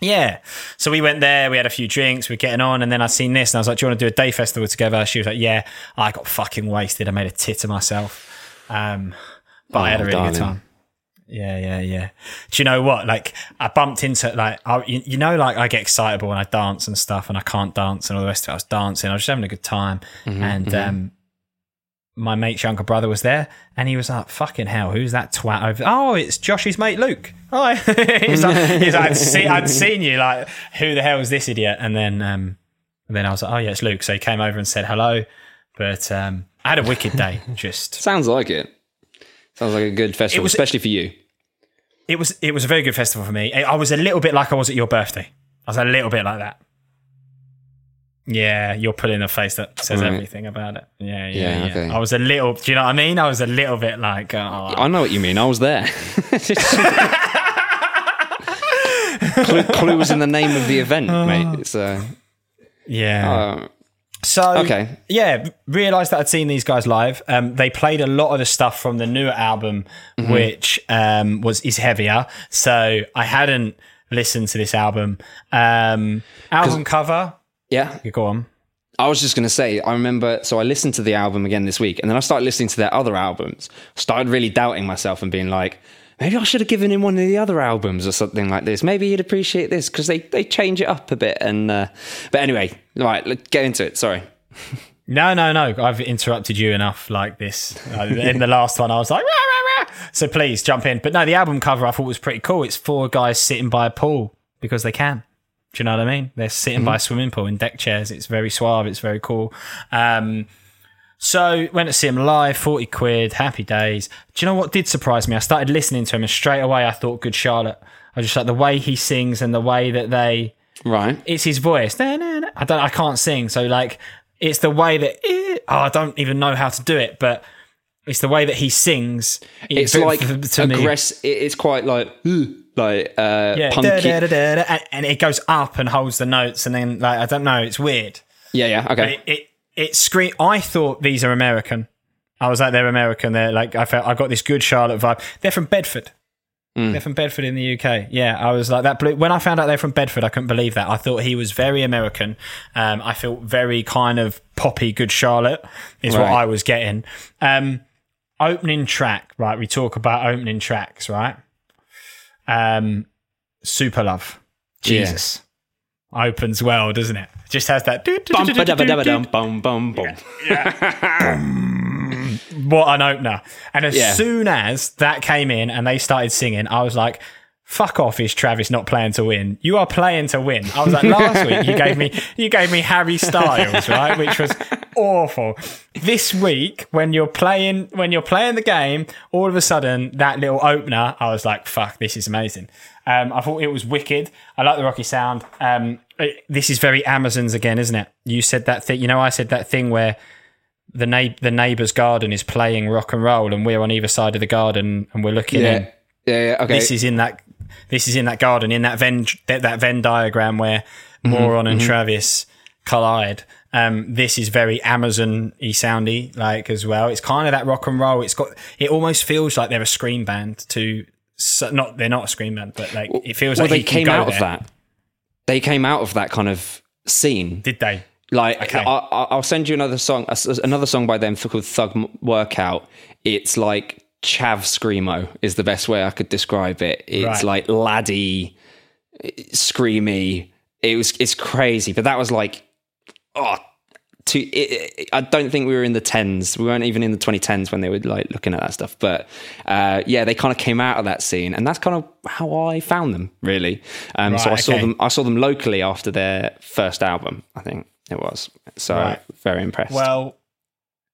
Yeah. So we went there, we had a few drinks, we are getting on, and then I seen this and I was like, Do you want to do a day festival together? She was like, Yeah. I got fucking wasted. I made a tit of myself. Um, but I had a Oh, really darling. good time. Yeah, yeah, yeah. Do you know what? Like, I bumped into like, I, you, you know, like I get excitable when I dance and stuff, and I can't dance and all the rest of it. I was dancing, I was just having a good time, Mm-hmm, and um, my mate's younger brother was there, and he was like, "Fucking hell, who's that twat over?" Oh, it's Josh's mate Luke. Oh, he's like, he's like I'd, see, I'd seen you. Like, who the hell is this idiot? And then, um, and then I was like, "Oh yeah, it's Luke." So he came over and said hello. But um, I had a wicked day. Just Sounds like it. Sounds like a good festival, was- especially for you. it was it was a very good festival for me. I was a little bit like I was at your birthday. I was a little bit like that. Yeah, you're putting a face that says Right. everything about it. Yeah, yeah, Yeah, yeah. okay. I was a little. Do you know what I mean? I was a little bit like, oh, I know what you mean. I was there. Clue, Clue was in the name of the event, mate. It's, uh, yeah. uh, So Okay. yeah, realised that I'd seen these guys live. Um, they played a lot of the stuff from the newer album, Mm-hmm. which um, was is heavier. So I hadn't listened to this album. Um, album cover. yeah. You go on. I was just going to say, I remember, so I listened to the album again this week, and then I started listening to their other albums. Started really doubting myself and being like, maybe I should have given him one of the other albums or something like this. Maybe he'd appreciate this because they, they change it up a bit. And uh, but anyway, right, let's get into it. Sorry. No, no, no. I've interrupted you enough like this. Uh, in the last one, I was like, rah, rah, rah. so please jump in. But no, the album cover I thought was pretty cool. It's four guys sitting by a pool because they can. Do you know what I mean? They're sitting by a swimming pool in deck chairs. It's very suave. It's very cool. Um, so went to see him live, 40 quid, happy days. Do you know what did surprise me? I started listening to him and straight away I thought Good Charlotte. I was just like the way he sings and the way that they Right. it's his voice. I don't. I can't sing, so like it's the way that oh, I don't even know how to do it, but it's the way that he sings. It's to- like to me. aggress. it- It's quite like, like uh, Yeah, punky. da, da, da, da, da, and, and it goes up and holds the notes, and then like I don't know, it's weird. Yeah, yeah. Okay. It it, it scream. I thought these are American. I was like, they're American. They're like, I felt I got this good Charlotte vibe. They're from Bedford. Hmm. They're from Bedford in the UK. Yeah, I was like that. Blew, when I found out they're from Bedford, I couldn't believe that. I thought he was very American. Um, I felt very kind of poppy, good Charlotte is what I was getting. Um, opening track, right? We talk about opening tracks, right? Um, Super Love, Jesus, opens well, doesn't it? Just has that. What an opener. And as Yeah. soon as that came in and they started singing, I was like, fuck off is Travis not playing to win. You are playing to win. I was like, last week you gave me you gave me Harry Styles, right? Which was awful. This week, when you're playing when you're playing the game, all of a sudden that little opener, I was like, fuck, this is amazing. Um, I thought it was wicked. I like the rocky sound. Um, it- this is very Amazons again, isn't it? You said that thing. You know, I said that thing where the na- the neighbour's garden is playing rock and roll, and we're on either side of the garden, and we're looking in. Yeah. Yeah, yeah. Okay. This is in that. This is in that garden, in that Venn that, that Venn diagram where Moron and Travis collide. Um, this is very Amazon-y soundy, like as well. It's kind of that rock and roll. It's got. It almost feels like they're a scream band. To so, not they're not a scream band, but like it feels well, like they came out there. of that. They came out of that kind of scene. Did they? Like, Okay. I, I- I'll send you another song, another song by them called Thug Workout. It's like chav screamo is the best way I could describe it. It's Right. like laddie, screamy. It was, it's crazy, but that was like, oh, to, it, it- I don't think we were in the tens. We weren't even in the 2010s when they were like looking at that stuff. But uh, yeah, they kind of came out of that scene, and that's kind of how I found them, really. Um, so I Right, saw them. I saw them locally after their first album. I think it was. So Right. very impressed. Well,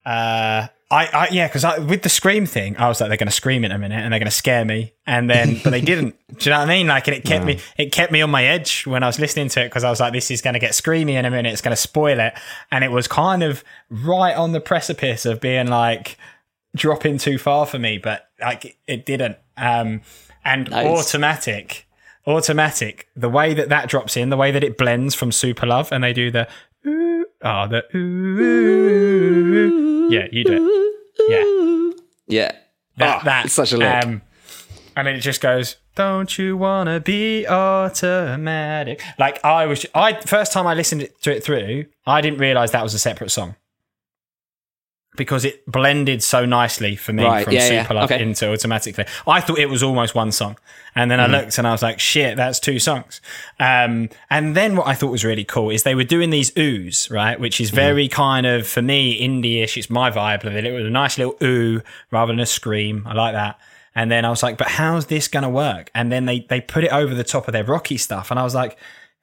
uh, I, I yeah, because with the scream thing, I was like, they're going to scream in a minute and they're going to scare me, and then but they didn't. Do you know what I mean? Like, and it kept me, it kept me on my edge when I was listening to it because I was like, this is going to get screamy in a minute. It's going to spoil it, and it was kind of right on the precipice of being like dropping too far for me, but like it, it didn't. Um, and Nice. automatic. Automatic, the way that that drops in, the way that it blends from Super Love, and they do the ooh, oh, the ooh, yeah, you do it. Yeah, yeah, that, Ah, that it's such a lick. Um, and then it just goes, "Don't you wanna be automatic?" Like I was, I first time I listened to it through, I didn't realize that was a separate song. Because it blended so nicely for me Right, from yeah, yeah, Super Love okay. into Automatically. I thought it was almost one song. And then I looked and I was like, shit, that's two songs. Um, and then what I thought was really cool is they were doing these oohs, right? Which is very kind of, for me, indie-ish. It's my vibe of it. It was a nice little ooh rather than a scream. I like that. And then I was like, but how's this going to work? And then they, they put it over the top of their rocky stuff. And I was like,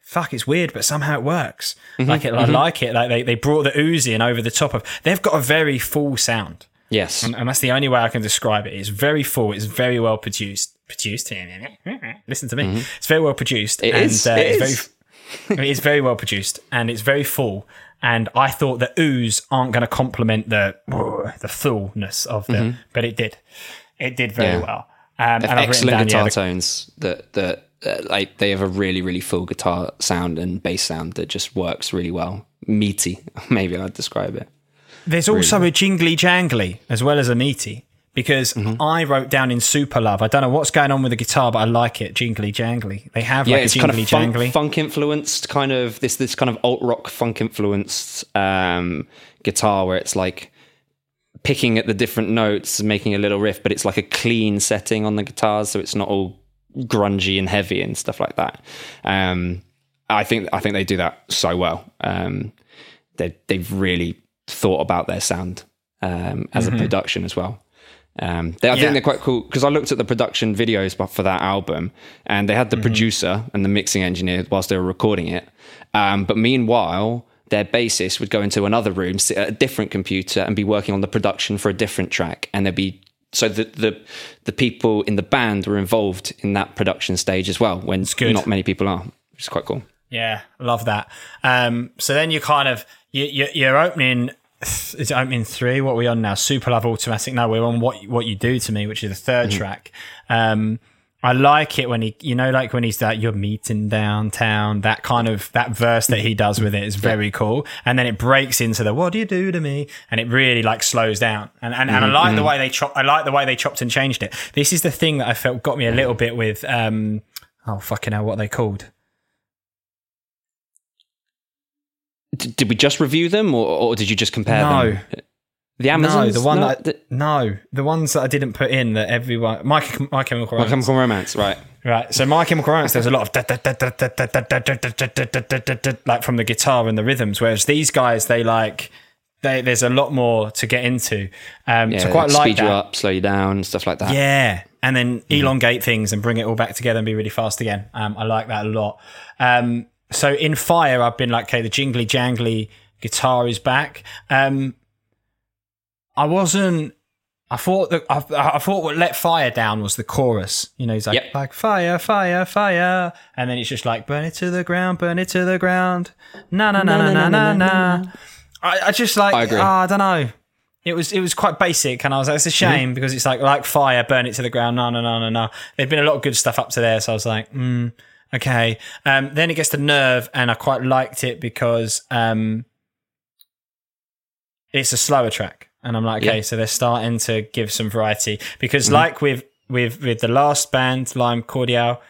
fuck, it's weird, but somehow it works. Like it, I like it. Like they, they brought the ooze in over the top of, they've got a very full sound. Yes. And, and that's the only way I can describe it. It's very full. It's very well produced. Produced. Listen to me. It's very well produced. It and, is, Uh, it it's is. very. it is very well produced, and it's very full. And I thought the ooze aren't going to complement the the fullness of the, but it did. It did very Yeah. well. Um, and I've written excellent down, guitar the- tones that that like they have a really really full guitar sound and bass sound that just works really well meaty maybe i'd describe it There's also a jingly jangly as well as a meaty because Mm-hmm. I wrote down in Super Love. I don't know what's going on with the guitar, but I like it jingly jangly. They have yeah like it's a kind of funk, jangly. funk influenced kind of this this kind of alt rock funk influenced um guitar where it's like picking at the different notes making a little riff but it's like a clean setting on the guitars so it's not all grungy and heavy and stuff like that um i think i think they do that so well um they they've really thought about their sound um as a production as well um, they, I Yeah. think they're quite cool because I looked at the production videos for that album, and they had the producer and the mixing engineer whilst they were recording it. Um, but meanwhile, their bassist would go into another room, sit at a different computer, and be working on the production for a different track. And there'd be so the the the people in the band were involved in that production stage as well. When not many people are, which is quite cool. Yeah, love that. Um, so then you kind of you, you, you're opening. Is it opening three? What are we on now? Super Love Automatic. now we're on what what you do to me, which is the 3rd track. Um, I like it when he, you know, like when he's like, you're meeting downtown, that kind of, that verse that he does with it is very cool. And then it breaks into the, what do you do to me? And it really like slows down. And, and, and I like the way they chop, I like the way they chopped and changed it. This is the thing that I felt got me a little bit with, um, oh, fucking hell, what are they called? D- did we just review them, or, or did you just compare No. them? The Amazon, No, the one no, that no, the ones that I didn't put in that everyone. My, my Chemical Romance. My Chemical Romance, right? Right. So My Chemical Romance, there's a lot of like from the guitar and the rhythms, whereas these guys, they like. They, there's a lot more to get into. Um, yeah, so quite like speed that. you up, slow you down, stuff like that. Yeah, and then mm-hmm. elongate things and bring it all back together and be really fast again. Um, I like that a lot. Um, so in fire, I've been like, okay, the jingly jangly guitar is back. Um, I wasn't. I thought that I, I thought what let fire down was the chorus. You know, he's like Yep. like fire, fire, fire, and then it's just like burn it to the ground, burn it to the ground. Na na na na na na na. I, I just like I agree. ah, I don't know. It was it was quite basic, and I was like, it's a shame because it's like like fire, burn it to the ground. No, no, no, no, no. There'd been a lot of good stuff up to there, so I was like, mm, okay. Um, then it gets to nerve, and I quite liked it because um, it's a slower track, and I'm like, okay, Yeah. so they're starting to give some variety because, mm-hmm. like with with with the last band, Lime Cordiale.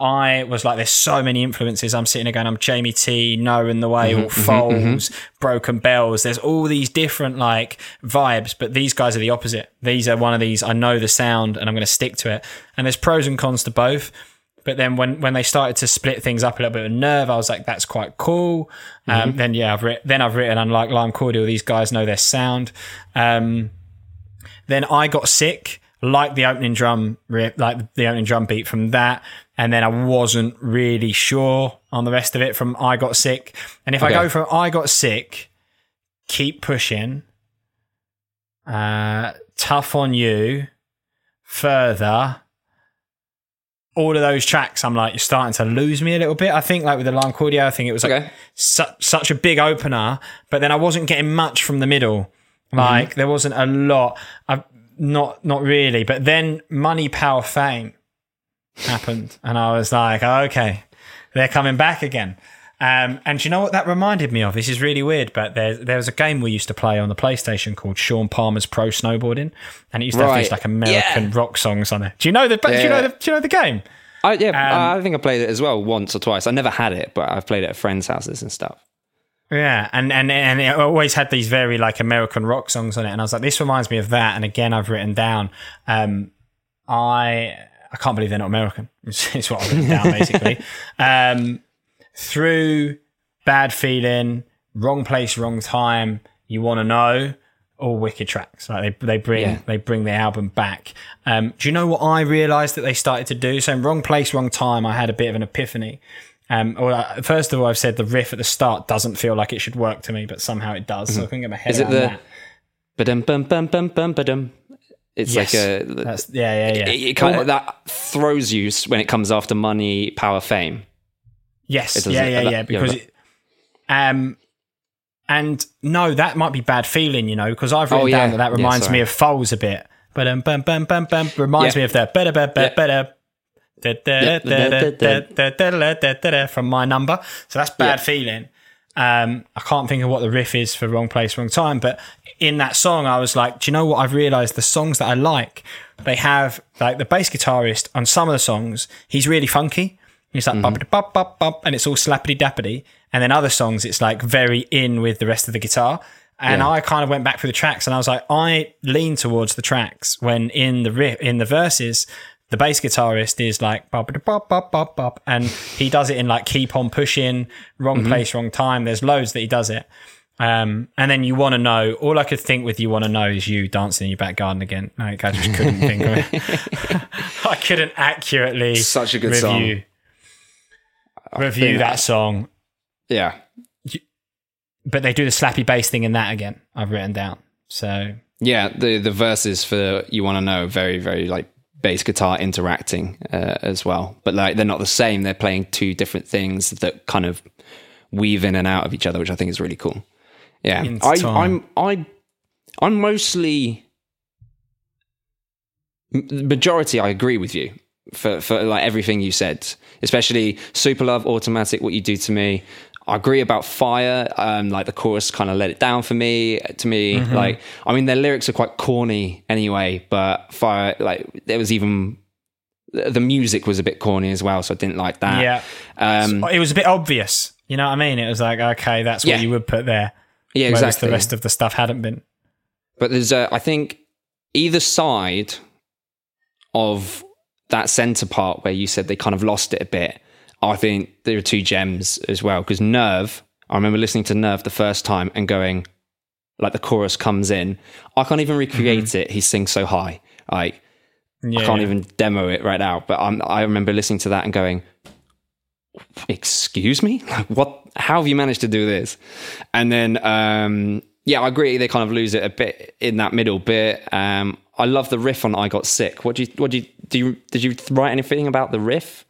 I was like, there's so many influences. I'm sitting there going, I'm Jamie T, Noah and the Whale, mm-hmm, all mm-hmm, Foals, Broken Bells. There's all these different like vibes, but these guys are the opposite. These are one of these, I know the sound and I'm going to stick to it. And there's pros and cons to both. But then when, when they started to split things up a little bit of nerve, I was like, that's quite cool. Um, then yeah, I've writ- then I've written, unlike Lime Cordiale, these guys know their sound. Um, then I got sick, like the opening drum, like the opening drum beat from that. And then I wasn't really sure on the rest of it from I got sick. And if I go from I got sick, keep pushing, uh, tough on you, further, all of those tracks, I'm like, you're starting to lose me a little bit. I think, like with the Lime Cordiale, I think it was like su- such a big opener, but then I wasn't getting much from the middle. Mm-hmm. Like there wasn't a lot. I, not not really. But then money, power, fame happened, and I was like, oh, okay, they're coming back again. Um, and you know what that reminded me of? This is really weird, but there there was a game we used to play on the PlayStation called Shaun Palmer's Pro Snowboarding, and it used to have these like American Yeah. rock songs on it. Do you know the? Do you know the? Do you know the game? I, yeah, Um, I think I played it as well once or twice. I never had it, but I've played it at friends' houses and stuff. Yeah, and, and and it always had these very like American rock songs on it, and I was like, this reminds me of that. And again, I've written down, um, I I can't believe they're not American. It's, is what I've written down basically. um, through bad feeling, wrong place, wrong time. You want to know all wicked tracks. Like they they bring Yeah. they bring the album back. Um, do you know what I realised that they started to do? So in wrong place, wrong time, I had a bit of an epiphany. Um, well, first of all, I've said the riff at the start doesn't feel like it should work to me, but somehow it does. So I couldn't get my head Is it the- that. Ba-dum, bum, bum, bum, bum, ba-dum. It's Yes. like a. That's yeah, yeah, yeah. it, it kind of, that throws you when it comes after money, power, fame. Yes, yeah, yeah, that- yeah. yeah, Because, it, um, and no, that might be bad feeling, you know, because I've written Oh, yeah. down that that reminds sorry. me of Foals a bit. But um, bum bum bum bum reminds Yeah. me of that better better Yeah. better. From my number, so that's bad Yeah. feeling. Um, I can't think of what the riff is for "Wrong Place, Wrong Time," but in that song, I was like, "Do you know what? I've realised the songs that I like, they have like the bass guitarist on some of the songs. He's really funky. He's like bop bop bop, and it's all slappity dappity. And then other songs, it's like very in with the rest of the guitar. And Yeah. I kind of went back through the tracks, and I was like, I lean towards the tracks when in the riff, in the verses, the bass guitarist is like boppity bop bop bop bop, and he does it in like keep on pushing, wrong place, wrong time. There's loads that he does it. Um, and then you want to know. All I could think with you want to know is you dancing in your back garden again. Like I just couldn't think of it. I couldn't accurately Such a good review review that song. Yeah. But they do the slappy bass thing in that again. I've written down. So Yeah, the the verses for you want to know very very like bass guitar interacting uh, as well, but like they're not the same. They're playing two different things that kind of weave in and out of each other, which I think is really cool. Yeah, I. I'm I I'm mostly majority. I agree with you for for like everything you said, especially super love automatic. What you do to me. I agree about fire. Um, like the chorus kind of let it down for me. To me, Mm-hmm. like I mean, their lyrics are quite corny anyway. But fire, like there was even the music was a bit corny as well, so I didn't like that. yeah, Um, it was a bit obvious. You know what I mean? It was like okay, that's what Yeah. you would put there. yeah, exactly. the rest of the stuff hadn't been. But there's, uh, I think, either side of that center part where you said they kind of lost it a bit. I think there are two gems as well because Nerve. I remember listening to Nerve the first time and going, like the chorus comes in. I can't even recreate it. He sings so high, like Yeah. I can't even demo it right now. But I'm, I remember listening to that and going, "Excuse me, like what? How have you managed to do this?" And then, um, yeah, I agree. They kind of lose it a bit in that middle bit. Um, I love the riff on "I Got Sick." What do you? What do you? Do you? Did you write anything about the riff?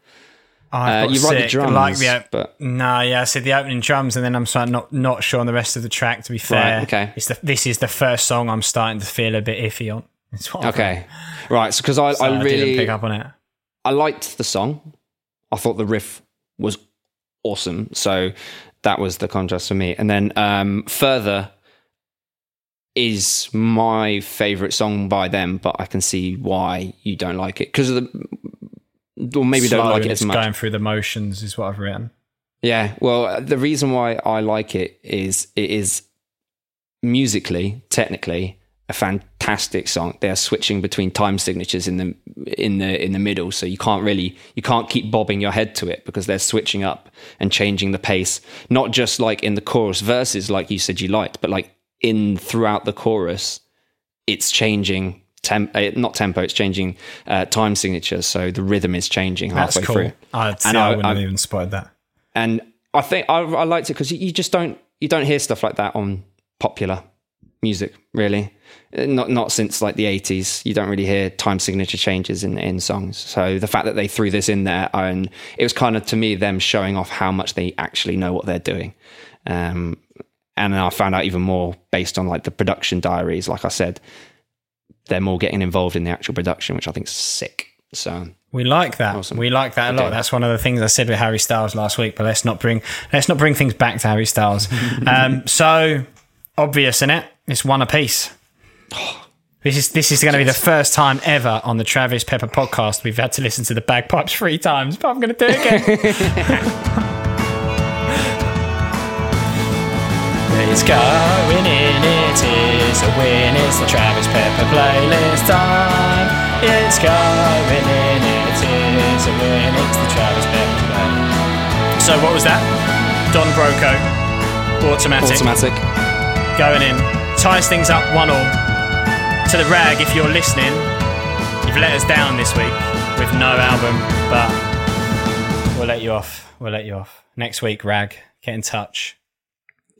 Uh, you write the drums, like yeah, but- no, yeah. I said the opening drums, and then I'm sort of not not sure on the rest of the track. To be fair, okay. It's the, this is the first song I'm starting to feel a bit iffy on. It's what I've Okay, right. So because I, So I didn't really pick up on it. I liked the song. I thought the riff was awesome. So that was the contrast for me. And then um, further is my favorite song by them, but I can see why you don't like it because of the, or maybe Slow don't like it it's as much. Going through the motions is what I've written. Yeah, well, the reason why I like it is it is musically, technically, a fantastic song. They're switching between time signatures in the in the in the middle, so you can't really you can't keep bobbing your head to it because they're switching up and changing the pace. Not just like in the chorus verses, like you said you liked, but like in throughout the chorus, it's changing. Temp, uh, not tempo, it's changing uh, time signature, So the rhythm is changing That's halfway cool. through. I'd see, And I, I- wouldn't have even spotted that. and I think I, I liked it because you, just don't you don't hear stuff like that on popular music really Uh, not not since like the 80s you don't really hear time signature changes in in songs so the fact that they threw this in there and it was kind of to me them showing off how much they actually know what they're doing um and then I found out even more based on like the production diaries like I said they're more getting involved in the actual production which I think is sick so We like that. Awesome. We like that a lot. That's one of the things I said with Harry Styles last week. But let's not bring let's not bring things back to Harry Styles. um, so obvious, isn't it? It's one apiece. This is this is going to be the first time ever on the Travis Pepper podcast we've had to listen to the bagpipes three times, but I'm going to do it again. It's going in, it is a win. It's the Travis Pepper playlist time. It's going in, it is a win. It's the Travis Pepper playlist. So what was that? Don Broco, automatic, Automatic. going in, ties things up one all. To the rag, if you're listening, you've let us down this week with no album, but we'll let you off. We'll let you off next week. Rag, get in touch.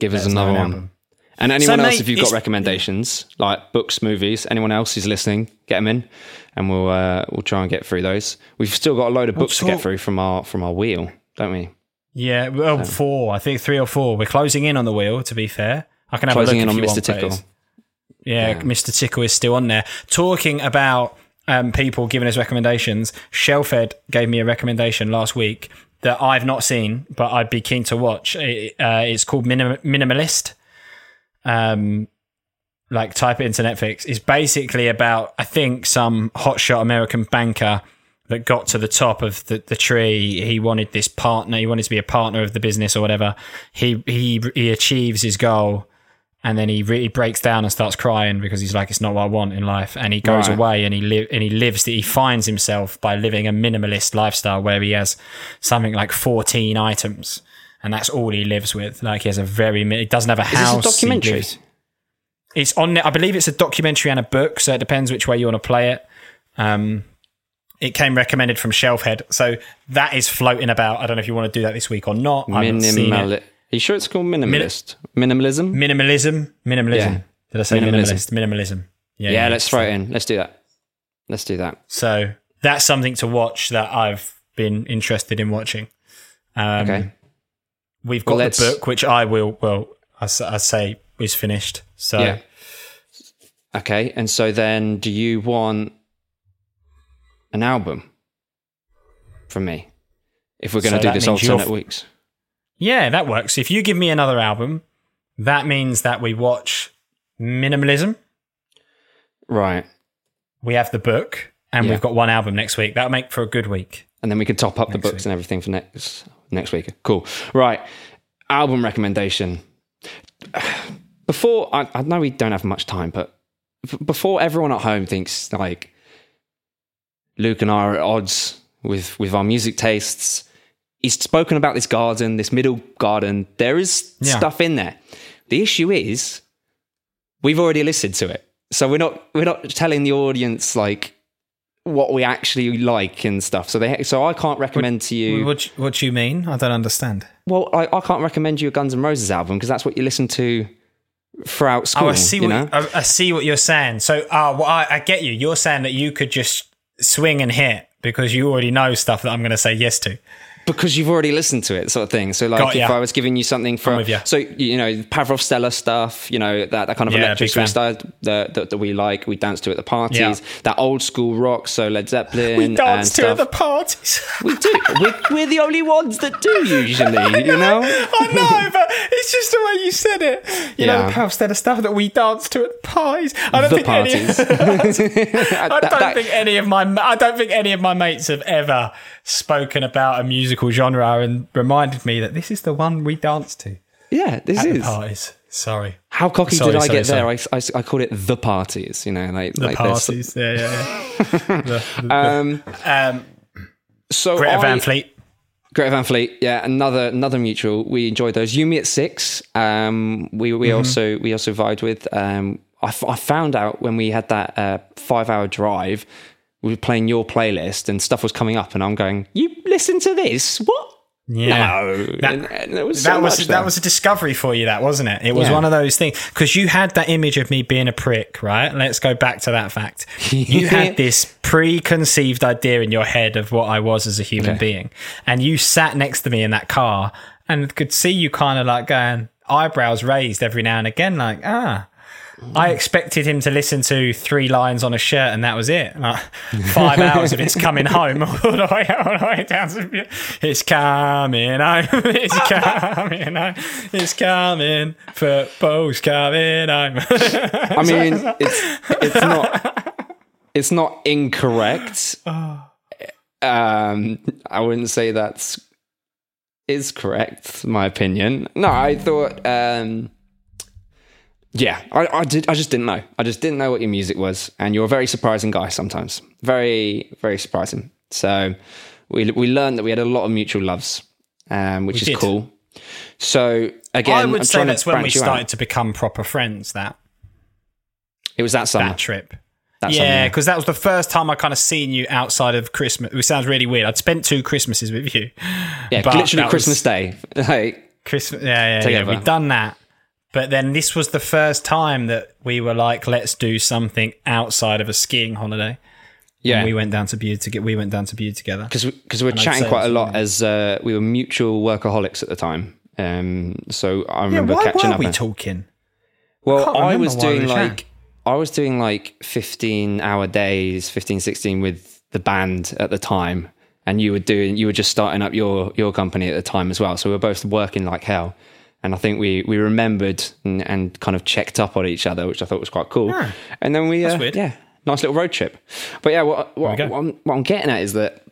Give us Let us know another one. album. And anyone So, else, mate, if you've got recommendations like books, movies, anyone else who's listening, get them in, and we'll uh, we'll try and get through those. We've still got a load of books to get through from our from our wheel, don't we? Yeah, well, four. I think three or four. We're closing in on the wheel. To be fair, I can have Closing a in look on if you Mr. want, Tickle. Yeah, Yeah. Mr. Tickle is still on there. Talking about um, people giving us recommendations, Shelfed gave me a recommendation last week that I've not seen, but I'd be keen to watch. It, uh, it's called Minim- Minimalist. Um, like type it into Netflix. It's basically about I think some hotshot American banker that got to the top of the, the tree. He wanted this partner. He wanted to be a partner of the business or whatever. He he he achieves his goal, and then he really breaks down and starts crying because he's like, it's not what I want in life. And he goes Right. away and he live and he lives. That he finds himself by living a minimalist lifestyle where he has something like fourteen items. And that's all he lives with. Like he has a very, mi- he doesn't have a Is house. a documentary? it's on. I believe it's a documentary and a book, so it depends which way you want to play it. Um, it came recommended from Shelfhead, so that is floating about. I don't know if you want to do that this week or not. I haven't seen Minimal. it. Are you sure it's called minimalist? Minimalism? Minimalism, minimalism. Yeah. Did I say Minimalism. minimalist? Minimalism. Yeah, yeah, let's throw it in. Let's do that. Let's do that. So that's something to watch that I've been interested in watching. Um, Okay. We've got Well, the book, which I will. Well, I, I say is finished. So Yeah. Okay, and so then do you want an album from me? If we're going to So do this alternate weeks. Yeah, that works. If you give me another album, that means that we watch Minimalism. Right. We have the book, and Yeah. we've got one album next week. That'll make for a good week. And then we can top up the books and everything for next next week. Cool. Right. Album recommendation. Before I, I know we don't have much time, but before everyone at home thinks like Luke and I are at odds with with our music tastes, he's spoken about this garden, this middle garden. There is Yeah. stuff in there. The issue is we've already listened to it, so we're not we're not telling the audience like what we actually like and stuff. So they so I can't recommend to you. What, what do you mean? I don't understand. Well, I, I can't recommend you a Guns N' Roses album because that's what you listen to throughout school. Oh, I see. What, know, I, I see what you're saying. So, uh, well, I, I get you. You're saying that you could just swing and hit because you already know stuff that I'm going to say yes to. Because you've already listened to it, sort of thing. So, like, Got if ya. I was giving you something from, so you know, Parov Stelar stuff, you know, that, that kind of Yeah, electric big fan. swing style that, that, that we like, we dance to at the parties, Yeah. that old school rock, so Led Zeppelin, We dance to at the parties. we do. We're, we're the only ones that do usually, you know. I know, but it's just the way you said it. You know, Yeah. the Palstead stuff that we dance to at parties. I don't The think parties. any. I don't that- think any of my I don't think any of my mates have ever spoken about a musical genre and reminded me that this is the one we dance to yeah, this is. parties. Sorry, How cocky Sorry, did I sorry, get there? I, I, I called it the parties, you know, like the like parties. Yeah, yeah. yeah. The- the- Um, um, so Greta I- Van Fleet. Greta Van Fleet, yeah, another another mutual. We enjoyed those. You Me at Six. Um, we we Mm-hmm. also we also vibed with. Um, I, f- I found out when we had that uh, five hour drive, we were playing your playlist and stuff was coming up, and I'm going, "You listen to this? What? Yeah. No." That- and, and was so that was that was a discovery for you that wasn't it it was Yeah. one of those things because you had that image of me being a prick right let's go back to that fact you had this preconceived idea in your head of what i was as a human Okay. being and you sat next to me in that car and could see you kind of like going eyebrows raised every now and again like ah I expected him to listen to three lines on a shirt and that was it. Like five hours of it's coming home all the way, all the way down to it's coming home, it's coming home, it's coming, football's coming home. I mean, it's it's not it's not incorrect. Um, I wouldn't say that's is correct. My opinion. No, I thought um, Yeah, I, I did. I just didn't know. I just didn't know what your music was, and you're a very surprising guy sometimes. Very, very surprising. So we we learned that we had a lot of mutual loves, um, which We is did. cool. So again, I would I'm say that's when we you out. started to become proper friends. That It was that summer. that trip. That yeah, because that was the first time I kind of seen you outside of Christmas. It sounds really weird. I'd spent two Christmases with you. yeah, but literally Christmas was- Day. Like, Christmas, yeah, yeah, yeah. We'd done that, but then this was the first time that we were like, let's do something outside of a skiing holiday. yeah, And we went down to Bude to get. We went down to Bude together. because because we were And chatting quite a lot as uh, we were mutual workaholics at the time. Um, so I remember Yeah, why catching were up. we and- talking? well, can't I was why we doing like. I was doing like 15 hour days, 15, 16 with the band at the time. And you were doing, you were just starting up your, your company at the time as well. So we were both working like hell. And I think we, we remembered and, and kind of checked up on each other, which I thought was quite cool. Ah, and then we, uh, weird. yeah, nice little road trip. But yeah, what, what, what, I'm, what I'm getting at is that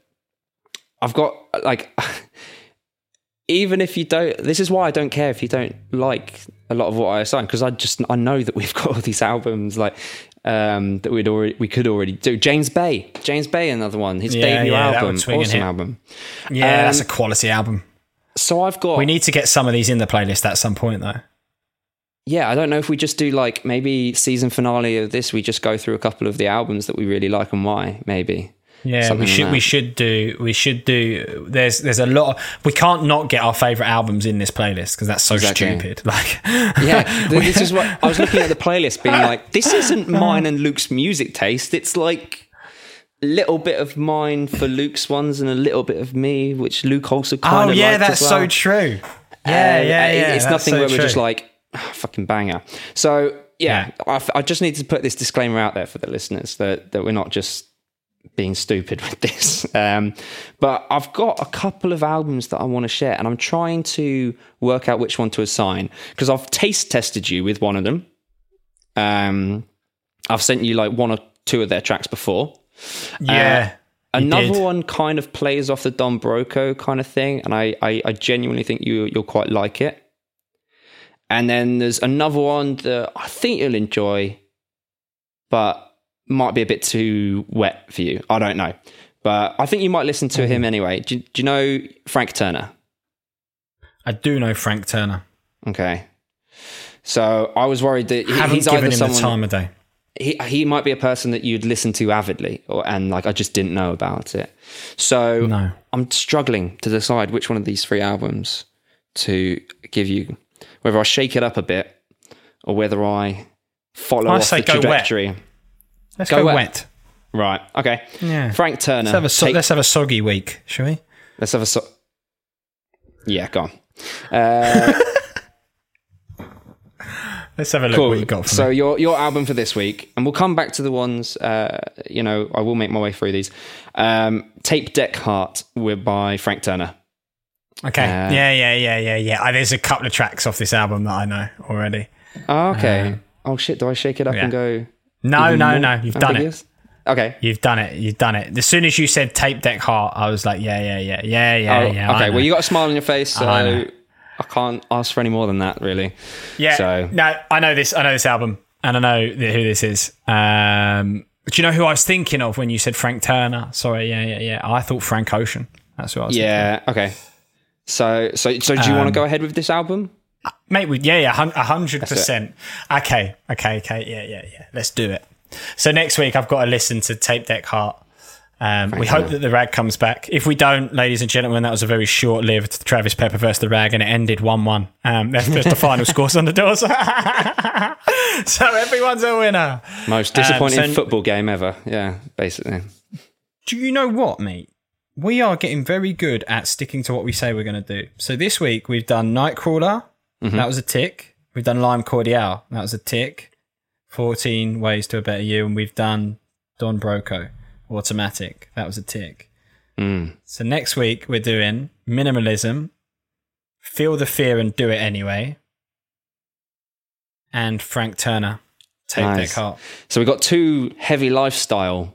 I've got like, even if you don't, this is why I don't care if you don't like a lot of what I assign because I just I know that we've got all these albums like um, that we'd already we could already do. James Bay, James Bay, another one, his Yeah, debut yeah, album, awesome album. Yeah, that's a Um, quality album. So I've got We need to get some of these in the playlist at some point, though. yeah. I don't know if we just do like maybe season finale of this. We just go through a couple of the albums that we really like and why. Maybe Yeah, Something we should. that. We should do. We should do. There's there's a lot. Of, we can't not get our favorite albums in this playlist because that's so Exactly. stupid. Like, yeah. this is what I was looking at the playlist, being like, this isn't mine and Luke's music taste. It's like. Little bit of mine for Luke's ones, and a little bit of me, which Luke also kind of. oh yeah, that's as so true. Uh, Yeah, yeah, yeah. It's nothing so where we're just like "Ah, fucking banger. So yeah, I, I just need to put this disclaimer out there for the listeners that that we're not just being stupid with this. Um, but I've got a couple of albums that I want to share, and I'm trying to work out which one to assign because I've taste tested you with one of them. Um, I've sent you like one or two of their tracks before. Yeah. you uh, Another did. one kind of plays off the Don Broco kind of thing, and I, I, I genuinely think you you'll quite like it. And then there's another one that I think you'll enjoy, but might be a bit too wet for you. I don't know, but I think you might listen to him mm-hmm. anyway. Do, do you know Frank Turner? I do know Frank Turner. Okay, so I was worried that he- Haven't he's given either him the time of day. He he might be a person that you'd listen to avidly, or and like I just didn't know about it. So No. I'm struggling to decide which one of these three albums to give you, whether I shake it up a bit or whether I follow I off say the go wet. trajectory. Let's Go go, wet. wet. Right. Okay. Yeah. Frank Turner. Let's have a so- take- let's have a soggy week, shall we? let's have a so- yeah. Go on. Uh, Let's have a look cool. what you got for so me. your your album for this week, and we'll come back to the ones. Uh, you know, I will make my way through these. Um, Tape Deck Heart, we're by Frank Turner. Okay. uh, yeah, yeah, yeah, yeah, yeah. Uh, There's a couple of tracks off this album that I know already. Oh, okay. oh shit! Do I shake it up yeah. and go? No, no, no. You've done it. Okay. You've done it. You've done it. As soon as you said tape deck heart, I was like, yeah, yeah, yeah, yeah, yeah, Oh, yeah. Okay. Well, you got a smile on your face, so I can't ask for any more than that, really. yeah. so- No, I know this. I know this album, and I know who this is. Um, do you know who I was thinking of when you said Frank Turner? Sorry, yeah, yeah, yeah. I thought Frank Ocean. That's who I was. Yeah. Okay. So, so, so, do you Um, want to go ahead with this album? mate. We, yeah, yeah, a hundred percent. Okay, okay, okay. Yeah, yeah, yeah. Let's do it. So next week, I've got to listen to Tape Deck Heart. Um, we hope that the rag comes back. If we don't, ladies and gentlemen, that was a very short-lived Travis Pepper versus the rag, and it ended one-one. Um, that's, that's the final scores on the doors. so everyone's a winner. Most disappointing Um, so- football game ever. Yeah, basically. Do you know what, mate? We are getting very good at sticking to what we say we're going to do. So this week we've done Nightcrawler. That was a tick. We've done Lime Cordiale. That was a tick. 14 Ways to a Better You. And we've done Don Broco. Automatic. That was a tick. Mm. So next week we're doing Minimalism. Feel the Fear and Do It Anyway. And Frank Turner. Take Nice. Deck Heart. So we've got two heavy lifestyle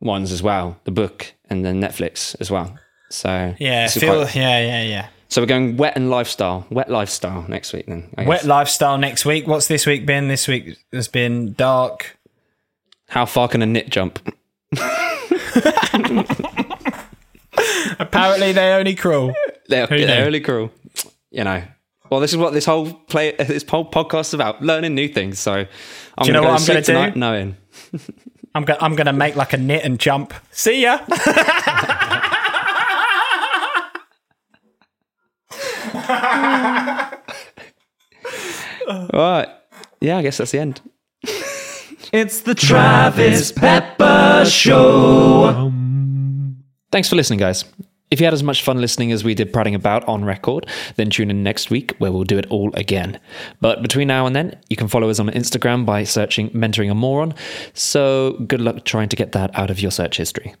ones as well, the book and then Netflix as well. So Yeah, feel, quite- yeah, yeah, yeah. So we're going wet and lifestyle, wet lifestyle next week. Then Wet lifestyle next week. What's this week been? This week has been dark. How far can a nit jump? Apparently, they only crawl. They're, Who they're knew? really cruel. You know. Well, this is what this whole play, this whole podcast is about: learning new things. So, I'm you know gonna what I'm gonna do? Knowing. I'm gonna I'm gonna make like a nit and jump. See ya. All right. Yeah, I guess that's the end. It's the Travis Pepper Show. Thanks for listening, guys. If you had as much fun listening as we did prattling about on record, then tune in next week where we'll do it all again. But between now and then, you can follow us on Instagram by searching Mentoring a Moron. So good luck trying to get that out of your search history.